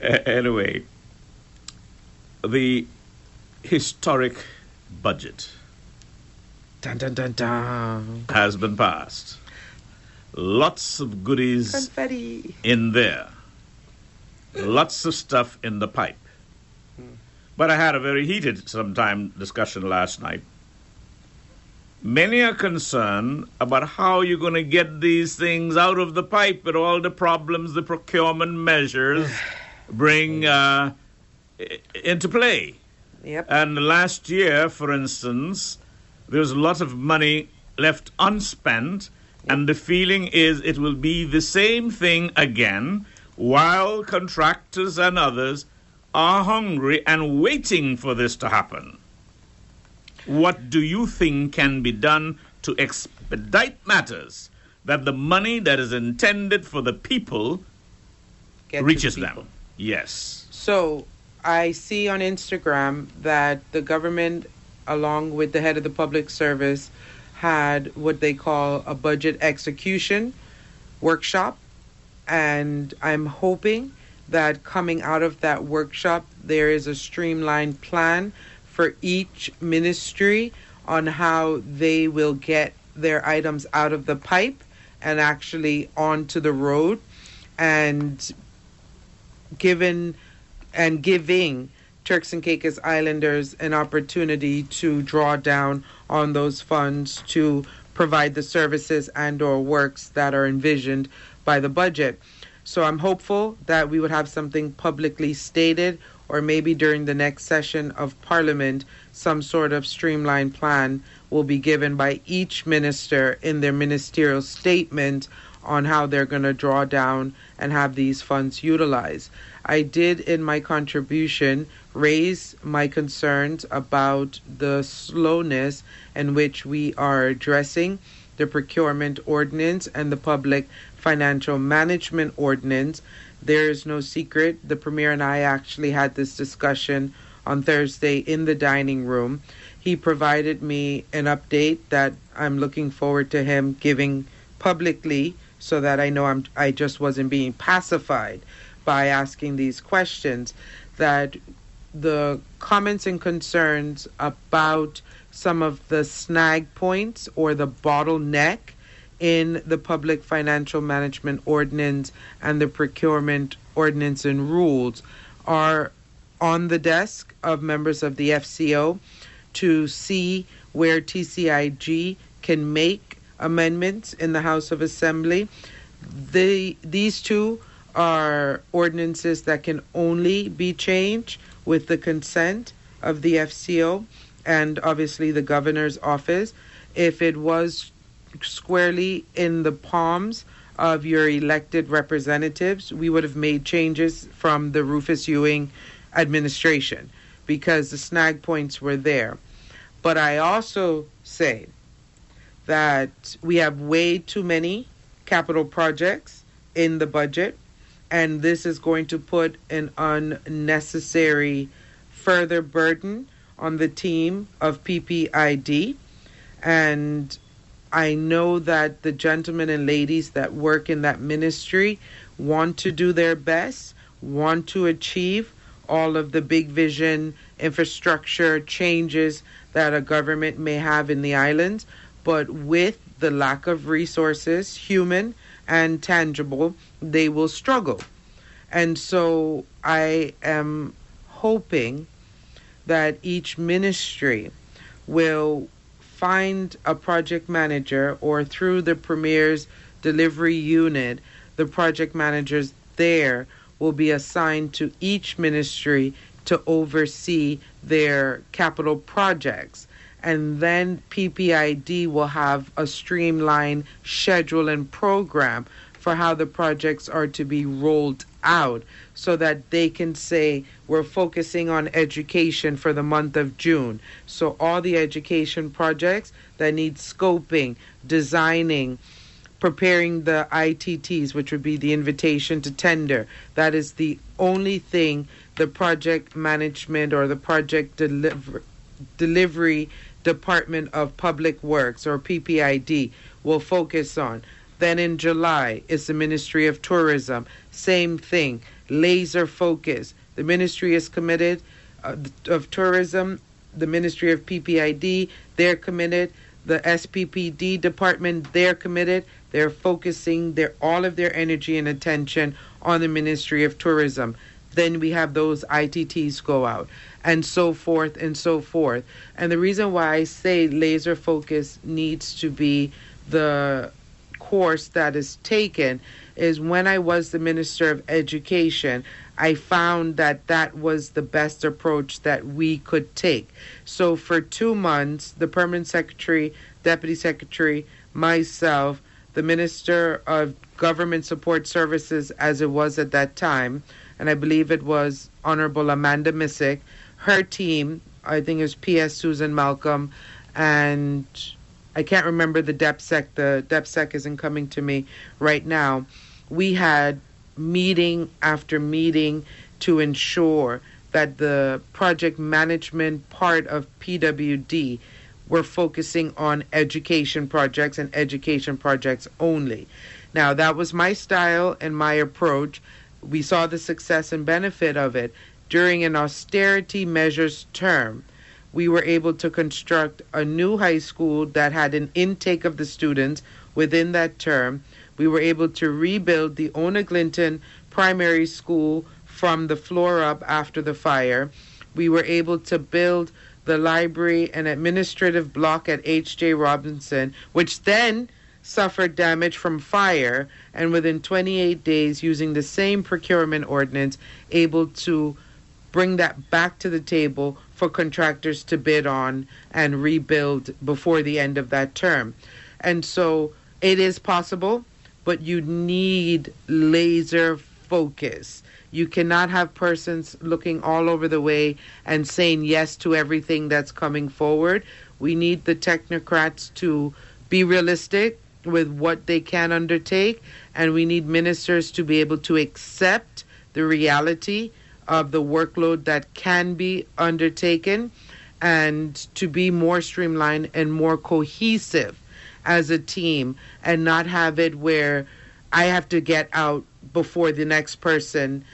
Anyway, the historic budget Dun, dun, dun, dun. has been passed. Lots of goodies Confetti. in there. Lots of stuff in the pipe. But I had a very heated sometime discussion last night. Many are concerned about how you're going to get these things out of the pipe with all the problems the procurement measures bring uh, into play. Yep. And last year, for instance, there was a lot of money left unspent, and the feeling is it will be the same thing again while contractors and others are hungry and waiting for this to happen. What do you think can be done to expedite matters that the money that is intended for the people Get to the reaches people. them? Yes. So I see on Instagram that the government, along with the head of the public service, had what they call a budget execution workshop. And I'm hoping that coming out of that workshop, there is a streamlined plan for each ministry on how they will get their items out of the pipe and actually onto the road. And given and giving Turks and Caicos Islanders an opportunity to draw down on those funds to provide the services and or works that are envisioned by the budget. So I'm hopeful that we would have something publicly stated or maybe during the next session of parliament some sort of streamlined plan will be given by each minister in their ministerial statement on how they're going to draw down and have these funds utilized. I did in my contribution raise my concerns about the slowness in which we are addressing the procurement ordinance and the public financial management ordinance. There is no secret. The Premier and I actually had this discussion on Thursday in the dining room. He provided me an update that I'm looking forward to him giving publicly so that I know I'm I just wasn't being pacified by asking these questions that the comments and concerns about some of the snag points or the bottleneck in the public financial management ordinance and the procurement ordinance and rules are on the desk of members of the FCO to see where TCIG can make amendments in the House of Assembly. The, these two are ordinances that can only be changed with the consent of the FCO and obviously the governor's office. If it was squarely in the palms of your elected representatives, we would have made changes from the Rufus Ewing administration because the snag points were there. But I also say that we have way too many capital projects in the budget, and this is going to put an unnecessary further burden on the team of PPID. And I know that the gentlemen and ladies that work in that ministry want to do their best, want to achieve all of the big vision infrastructure changes that a government may have in the islands, but with the lack of resources, human and tangible, they will struggle. And so I am hoping that each ministry will find a project manager or through the Premier's delivery unit, the project managers there will be assigned to each ministry to oversee their capital projects. And then PPID will have a streamlined schedule and program for how the projects are to be rolled out so that they can say we're focusing on education for the month of June. So all the education projects that need scoping, designing, preparing the ITTs, which would be the invitation to tender. That is the only thing the project management or the project deliver, delivery department of public works or PPID will focus on. Then in July is the Ministry of Tourism. Same thing, laser focus. The ministry is committed uh, of tourism, the Ministry of PPID, they're committed. The SPPD department, they're committed. They're focusing their all of their energy and attention on the Ministry of Tourism. Then we have those ITTs go out and so forth and so forth. And the reason why I say laser focus needs to be the course that is taken is when I was the Minister of Education, I found that that was the best approach that we could take. So for two months, the Permanent Secretary, Deputy Secretary, myself, the Minister of Government Support Services, as it was at that time, and I believe it was Honorable Amanda Misick, her team, I think it was PS Susan Malcolm, and I can't remember the DepSec. The DepSec isn't coming to me right now. We had meeting after meeting to ensure that the project management part of PWD were focusing on education projects and education projects only. Now, that was my style and my approach. We saw the success and benefit of it during an austerity measures term we were able to construct a new high school that had an intake of the students within that term. We were able to rebuild the Ona Glinton Primary School from the floor up after the fire. We were able to build the library and administrative block at H.J. Robinson, which then suffered damage from fire, and within 28 days, using the same procurement ordinance, able to bring that back to the table for contractors to bid on and rebuild before the end of that term. And so it is possible, but you need laser focus. You cannot have persons looking all over the way and saying yes to everything that's coming forward. We need the technocrats to be realistic with what they can undertake, and we need ministers to be able to accept the reality of the workload that can be undertaken and to be more streamlined and more cohesive as a team and not have it where I have to get out before the next person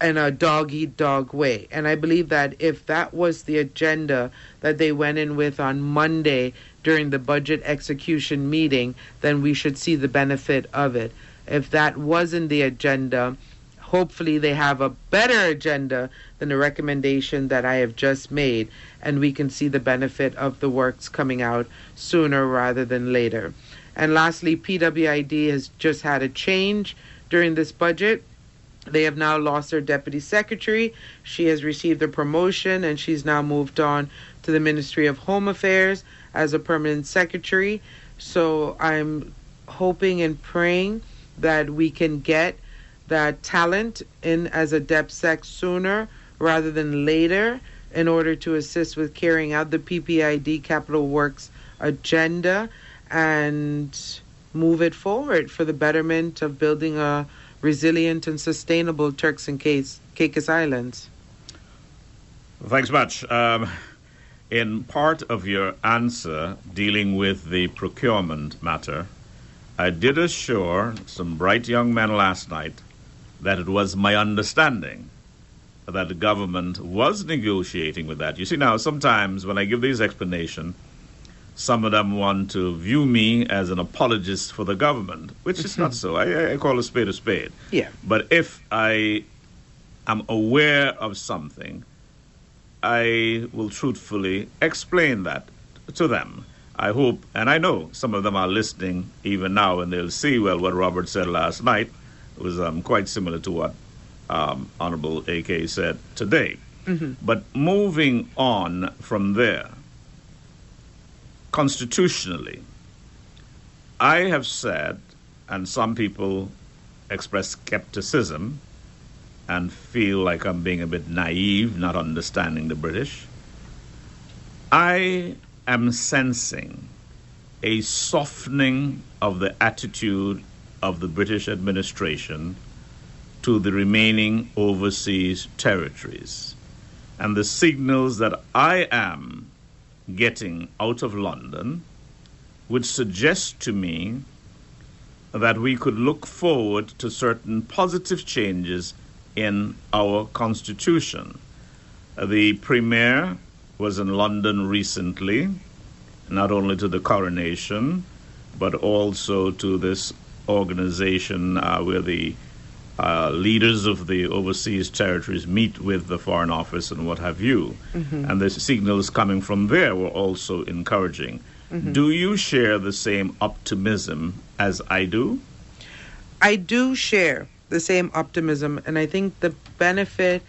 in a dog eat dog way. And I believe that if that was the agenda that they went in with on Monday during the budget execution meeting, then we should see the benefit of it. If that wasn't the agenda, hopefully they have a better agenda than the recommendation that I have just made, and we can see the benefit of the works coming out sooner rather than later. And lastly, PWID has just had a change during this budget. They have now lost their deputy secretary. She has received a promotion and she's now moved on to the Ministry of Home Affairs as a permanent secretary. So I'm hoping and praying that we can get that talent in as a DepSec sooner rather than later in order to assist with carrying out the PPID Capital Works agenda and move it forward for the betterment of building a resilient and sustainable Turks and Caicos Caicos Islands. Thanks much. Um, in part of your answer dealing with the procurement matter, I did assure some bright young men last night that it was my understanding that the government was negotiating with that. You see, now, sometimes when I give these explanations, some of them want to view me as an apologist for the government, which is not mm-hmm. so. I, I call a spade a spade. Yeah. But if I am aware of something, I will truthfully explain that to them. I hope, and I know some of them are listening even now, and they'll see, well, what Robert said last night was um, quite similar to what um, Honorable AK said today. But moving on from there, constitutionally, I have said, and some people express skepticism and feel like I'm being a bit naive, not understanding the British. I am sensing a softening of the attitude of the British administration to the remaining overseas territories. And the signals that I am getting out of London would suggest to me that we could look forward to certain positive changes in our constitution. Uh, the Premier was in London recently, not only to the coronation, but also to this organization uh, where the uh, leaders of the overseas territories meet with the Foreign Office and what have you. And the signals coming from there were also encouraging. Do you share the same optimism as I do? I do share the same optimism, and I think the benefit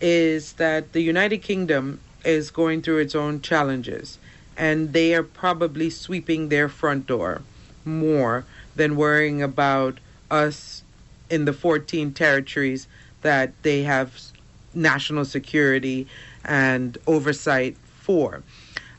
is that the United Kingdom is going through its own challenges, and they are probably sweeping their front door more than worrying about us in the 14 territories that they have national security and oversight for.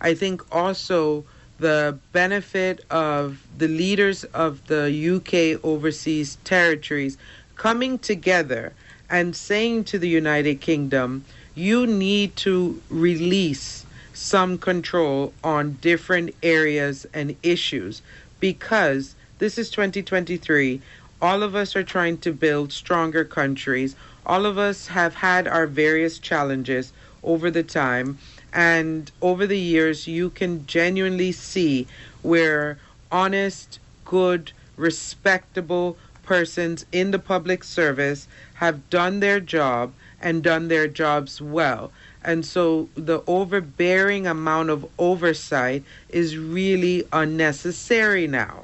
I think also the benefit of the leaders of the UK overseas territories coming together and saying to the United Kingdom, you need to release some control on different areas and issues because this is 2023. All of us are trying to build stronger countries. All of us have had our various challenges over the time. And over the years, you can genuinely see where honest, good, respectable persons in the public service have done their job and done their jobs well. And so the overbearing amount of oversight is really unnecessary now.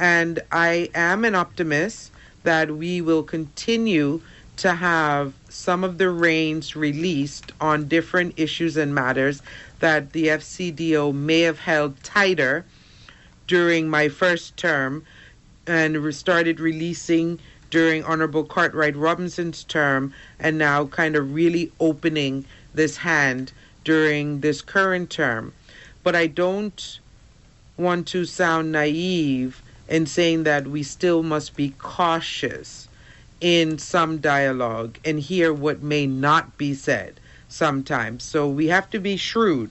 And I am an optimist that we will continue to have some of the reins released on different issues and matters that the FCDO may have held tighter during my first term and started releasing during Honorable Cartwright Robinson's term, and now kind of really opening this hand during this current term. But I don't want to sound naive in saying that we still must be cautious in some dialogue and hear what may not be said sometimes. So we have to be shrewd,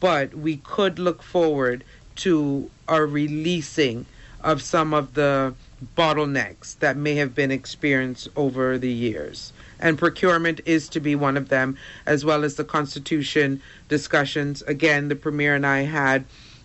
but we could look forward to a releasing of some of the bottlenecks that may have been experienced over the years. And procurement is to be one of them, as well as the Constitution discussions. Again, the Premier and I had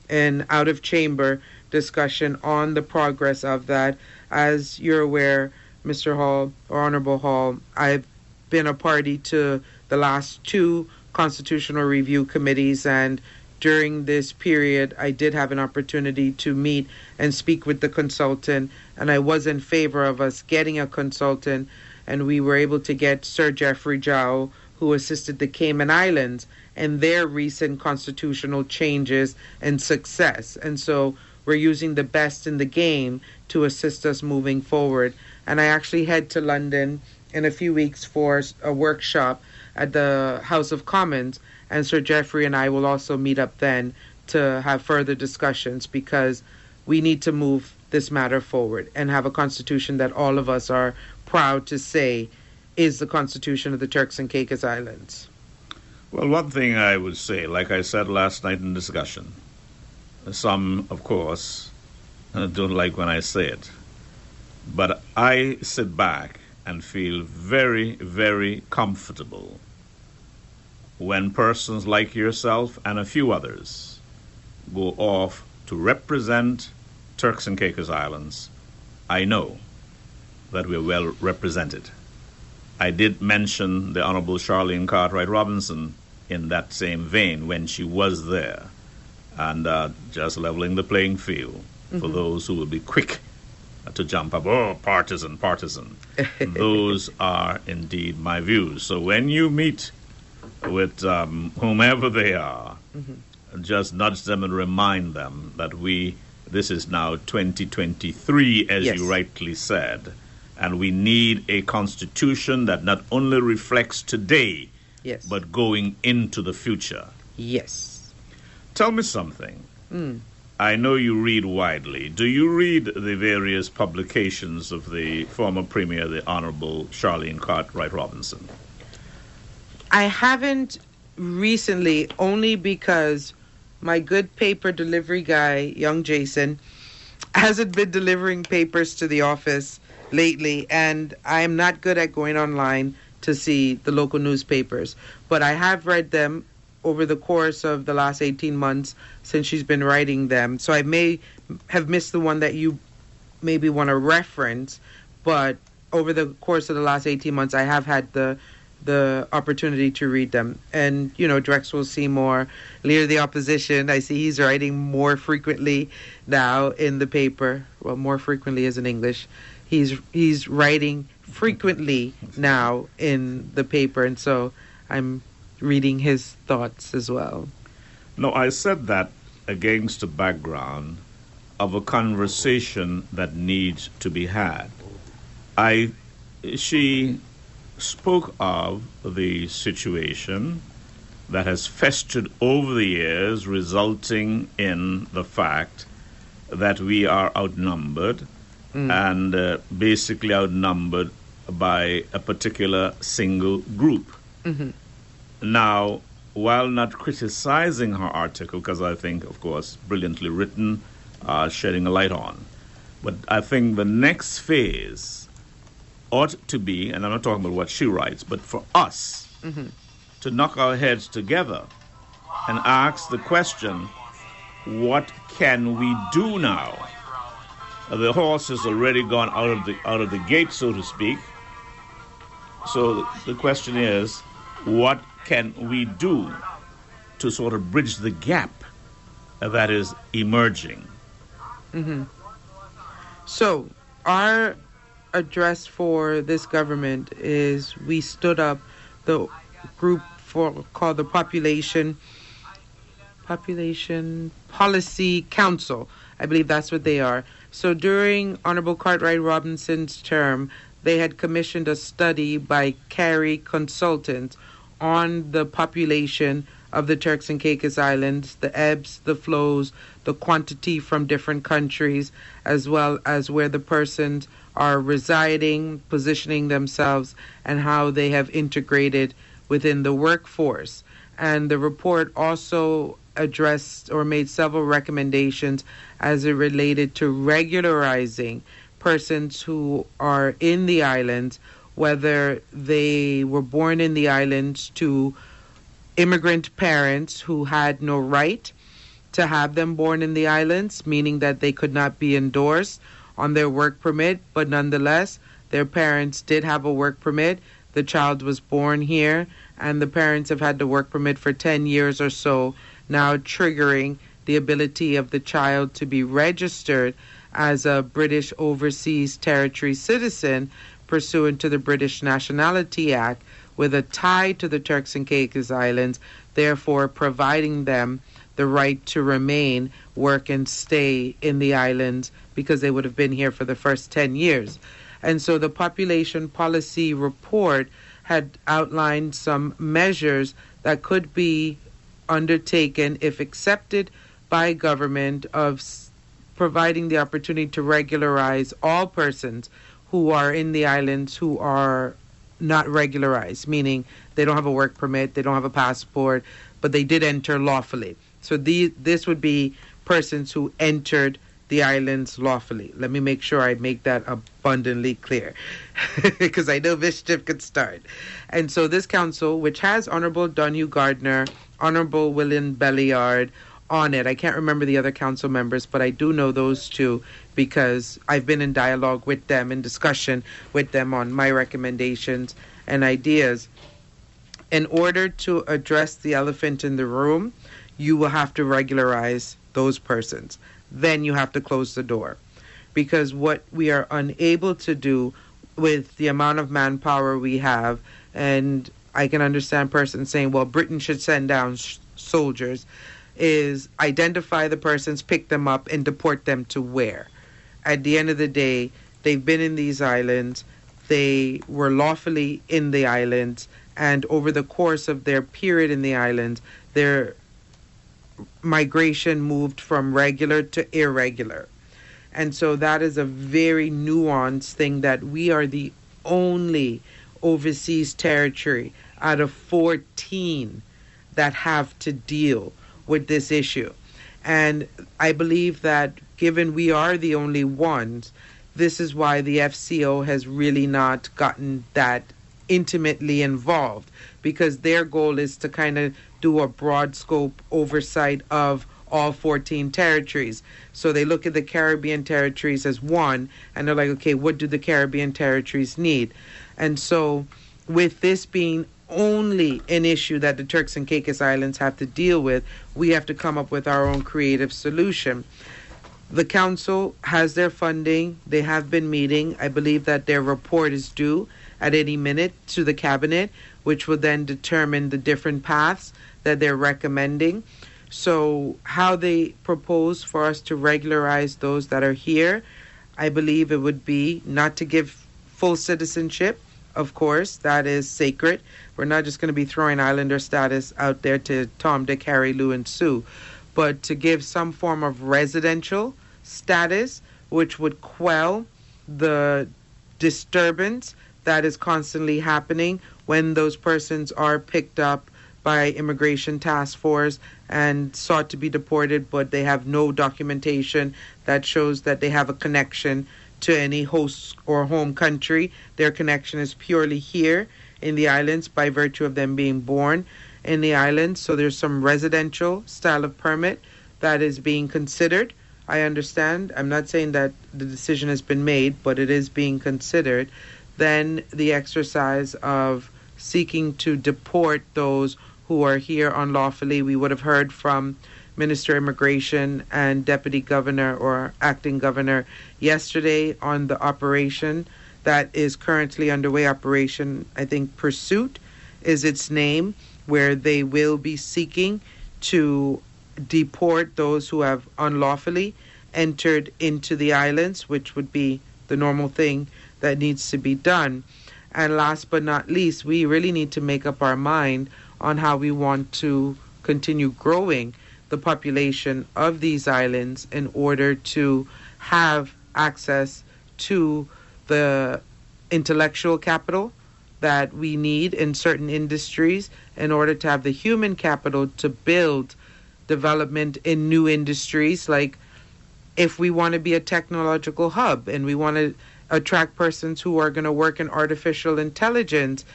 an out of chamber discussion on the progress of that. As you're aware, Mr. Hall or Honorable Hall, I've been a party to the last two constitutional review committees and during this period I did have an opportunity to meet and speak with the consultant and I was in favor of us getting a consultant and we were able to get Sir Jeffrey Jowell who assisted the Cayman Islands in their recent constitutional changes and success and so we're using the best in the game to assist us moving forward. And I actually head to London in a few weeks for a workshop at the House of Commons, and Sir Jeffrey and I will also meet up then to have further discussions because we need to move this matter forward and have a constitution that all of us are proud to say is the constitution of the Turks and Caicos Islands. Well, one thing I would say, like I said last night in discussion, some, of course, uh, don't like when I say it, but I sit back and feel very, very comfortable when persons like yourself and a few others go off to represent Turks and Caicos Islands. I know that we're well represented. I did mention the Honorable Charlene Cartwright Robinson in that same vein when she was there, and uh, just leveling the playing field for Mhm. those who will be quick to jump up. Oh, partisan, partisan. Those are indeed my views. So when you meet with um, whomever they are, just nudge them and remind them that we, this is now 2023, as Yes. you rightly said, and we need a constitution that not only reflects today, Yes. but going into the future. Yes. Tell me something. Mm. I know you read widely. Do you read the various publications of the former Premier, the Honorable Charlene Cartwright Robinson? I haven't recently, only because my good paper delivery guy, young Jason, hasn't been delivering papers to the office lately, and I'm not good at going online to see the local newspapers. But I have read them over the course of the last 18 months since she's been writing them. So I may have missed the one that you maybe want to reference, but over the course of the last 18 months, I have had the the opportunity to read them. And, you know, Drexel Seymour, Leader of the Opposition, I see he's writing more frequently now in the paper. Well, more frequently is in English. He's he's writing frequently now in the paper, and so I'm reading his thoughts as well. No, I said that against the background of a conversation that needs to be had. I, she spoke of the situation that has festered over the years, resulting in the fact that we are outnumbered and uh, basically outnumbered by a particular single group. Mhm. Now, while not criticizing her article, because I think, of course, brilliantly written, uh, shedding a light on, but I think the next phase ought to be, and I'm not talking about what she writes, but for us to knock our heads together and ask the question what can we do now? The horse has already gone out of the out of the gate, so to speak. So the question is, what can we do to sort of bridge the gap that is emerging? hmm So, our address for this government is we stood up the group for called the Population Population Policy Council. I believe that's what they are. So during Honorable Cartwright Robinson's term, they had commissioned a study by Carey Consultants on the population of the Turks and Caicos Islands, the ebbs, the flows, the quantity from different countries, as well as where the persons are residing, positioning themselves, and how they have integrated within the workforce. And the report also addressed or made several recommendations as it related to regularizing persons who are in the islands, whether they were born in the islands to immigrant parents who had no right to have them born in the islands, meaning that they could not be endorsed on their work permit, but nonetheless, their parents did have a work permit. The child was born here, and the parents have had the work permit for 10 years or so, now triggering the ability of the child to be registered as a British Overseas Territory citizen pursuant to the British Nationality Act with a tie to the Turks and Caicos Islands, therefore providing them the right to remain, work, and stay in the islands because they would have been here for the first 10 years. And so the population policy report had outlined some measures that could be undertaken if accepted by government of providing the opportunity to regularize all persons who are in the islands who are not regularized, meaning they don't have a work permit, they don't have a passport, but they did enter lawfully. So the, this would be persons who entered the islands lawfully. Let me make sure I make that abundantly clear because I know mischief could start. And so this council, which has Honorable Donahue Gardner, Honorable William Belliard on it, I can't remember the other council members, but I do know those two because I've been in dialogue with them, in discussion with them on my recommendations and ideas. In order to address the elephant in the room, you will have to regularize those persons. Then you have to close the door. Because what we are unable to do with the amount of manpower we have, and I can understand persons saying, well, Britain should send down sh- soldiers, is identify the persons, pick them up, and deport them to where? At the end of the day, they've been in these islands, they were lawfully in the islands, and over the course of their period in the islands, their migration moved from regular to irregular. And so that is a very nuanced thing that we are the only overseas territory out of 14 that have to deal with this issue. And I believe that given we are the only ones, this is why the FCO has really not gotten that intimately involved because their goal is to kind of do a broad scope oversight of all 14 territories. So they look at the Caribbean territories as one and they're like, okay, what do the Caribbean territories need? And so, with this being only an issue that the Turks and Caicos Islands have to deal with, we have to come up with our own creative solution. The council has their funding. They have been meeting. I believe that their report is due at any minute to the cabinet, which will then determine the different paths that they're recommending. So, how they propose for us to regularize those that are here, I believe it would be not to give full citizenship, of course, that is sacred. We're not just going to be throwing Islander status out there to Tom, Dick, Harry, Lou, and Sue, but to give some form of residential status, which would quell the disturbance that is constantly happening when those persons are picked up by immigration task force and sought to be deported but they have no documentation that shows that they have a connection to any host or home country. Their connection is purely here in the islands by virtue of them being born in the islands. So there's some residential style of permit that is being considered i understand i'm not saying that the decision has been made but it is being considered then the exercise of seeking to deport those who are here unlawfully. We would have heard from Minister Immigration and Deputy Governor or Acting Governor yesterday on the operation that is currently underway. Operation, I think, Pursuit is its name, where they will be seeking to deport those who have unlawfully entered into the islands, which would be the normal thing that needs to be done. And last but not least, we really need to make up our mind on how we want to continue growing the population of these islands in order to have access to the intellectual capital that we need in certain industries in order to have the human capital to build development in new industries like if we want to be a technological hub and we want to attract persons who are going to work in artificial intelligence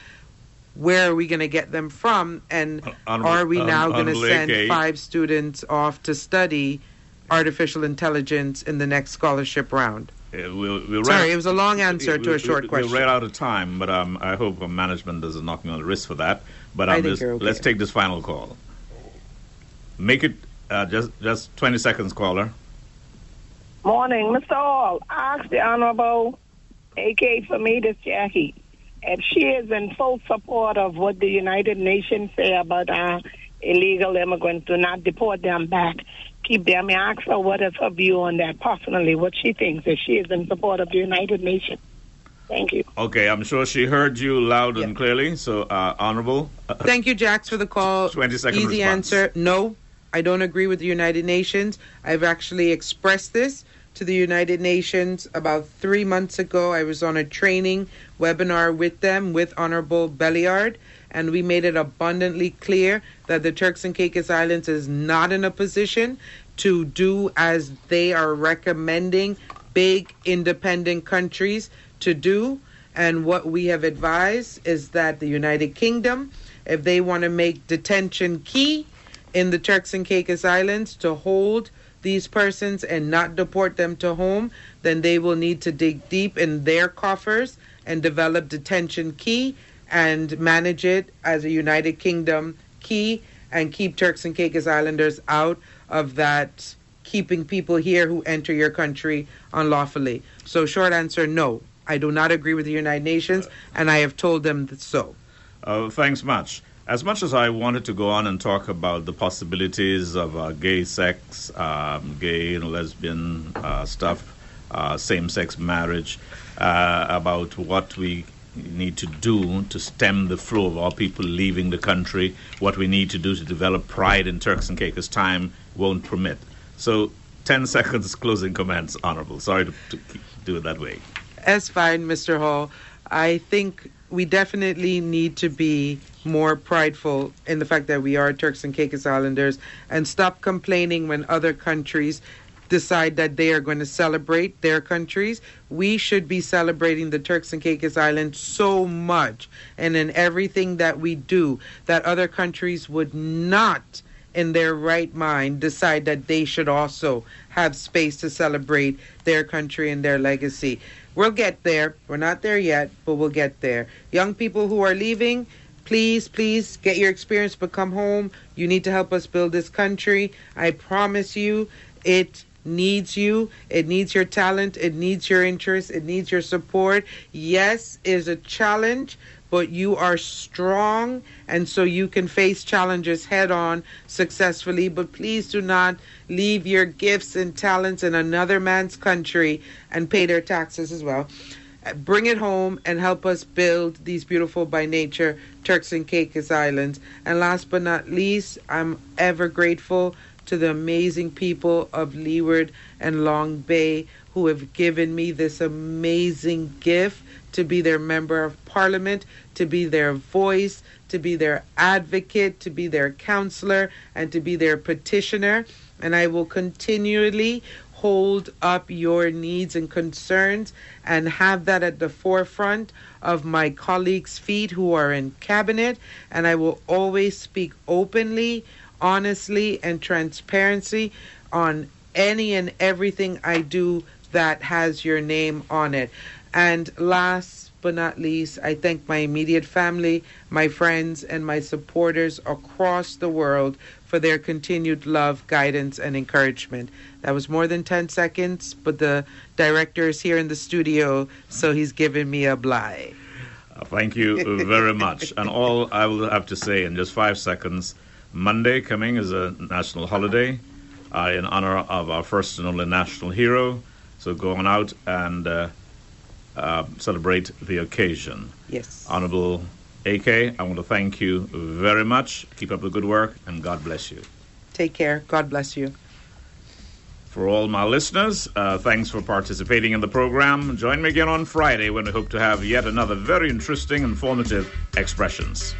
where are we going to get them from and Honorable- are we um, now going to send AK. five students off to study artificial intelligence in the next scholarship round Uh, we'll, we'll Sorry, run- it was a long answer to a short question. We're right out of time, but um, I hope our management doesn't knock me on the wrist for that. But um, just, okay. let's take this final call. Make it uh, just just 20 seconds, caller. Morning, Mr. Hall. Ask the Honorable AK for me, this Jackie, if she is in full support of what the United Nations say about uh, illegal immigrants, do not deport them back. Keep them. I ask her what is her view on that personally, what she thinks, if she is in support of the United Nations. Thank you. Okay, I'm sure she heard you loud and clearly. So, uh, Honorable. uh, Thank you, Jax, for the call. 20 second Easy response. answer no, I don't agree with the United Nations. I've actually expressed this to the United Nations about three months ago. I was on a training webinar with them, with Honorable Belliard, and we made it abundantly clear that the Turks and Caicos Islands is not in a position to do as they are recommending big independent countries to do. And what we have advised is that the United Kingdom, if they want to make detention key in the Turks and Caicos Islands to hold these persons and not deport them to home, then they will need to dig deep in their coffers and develop detention key and manage it as a United Kingdom key and keep Turks and Caicos Islanders out of that keeping people here who enter your country unlawfully. So, short answer no. I do not agree with the United Nations, and I have told them that so. Uh, thanks much. As much as I wanted to go on and talk about the possibilities of uh, gay sex, um, gay and lesbian uh, stuff, uh, same sex marriage, uh, about what we need to do to stem the flow of our people leaving the country, what we need to do to develop pride in Turks and Caicos, time won't permit. So, 10 seconds closing comments, Honorable. Sorry to, to do it that way. That's fine, Mr. Hall. I think we definitely need to be more prideful in the fact that we are Turks and Caicos Islanders and stop complaining when other countries decide that they are going to celebrate their countries. We should be celebrating the Turks and Caicos Islands so much and in everything that we do that other countries would not in their right mind decide that they should also have space to celebrate their country and their legacy. We'll get there. We're not there yet, but we'll get there. Young people who are leaving, please, please get your experience, but come home. You need to help us build this country. I promise you, it needs you. It needs your talent. It needs your interest. It needs your support. Yes, is a challenge, but you are strong, and so you can face challenges head on successfully. But please do not leave your gifts and talents in another man's country and pay their taxes as well. Bring it home and help us build these beautiful by nature Turks and Caicos Islands. And last but not least, I'm ever grateful to the amazing people of Leeward and Long Bay who have given me this amazing gift to be their member of parliament, to be their voice, to be their advocate, to be their counselor, and to be their petitioner. And I will continually hold up your needs and concerns and have that at the forefront of my colleagues' feet who are in cabinet. And I will always speak openly, honestly, and transparency on any and everything I do that has your name on it. And last but not least, I thank my immediate family, my friends, and my supporters across the world for their continued love, guidance, and encouragement. That was more than 10 seconds, but the director is here in the studio, so he's giving me a bly. Uh, Thank you very much. And all I will have to say in just five seconds Monday coming is a national holiday uh, in honor of our first and only national hero. So go on out and uh, uh, celebrate the occasion. Yes. Honorable AK, I want to thank you very much. Keep up the good work and God bless you. Take care. God bless you. For all my listeners, uh, thanks for participating in the program. Join me again on Friday when we hope to have yet another very interesting, and informative expressions.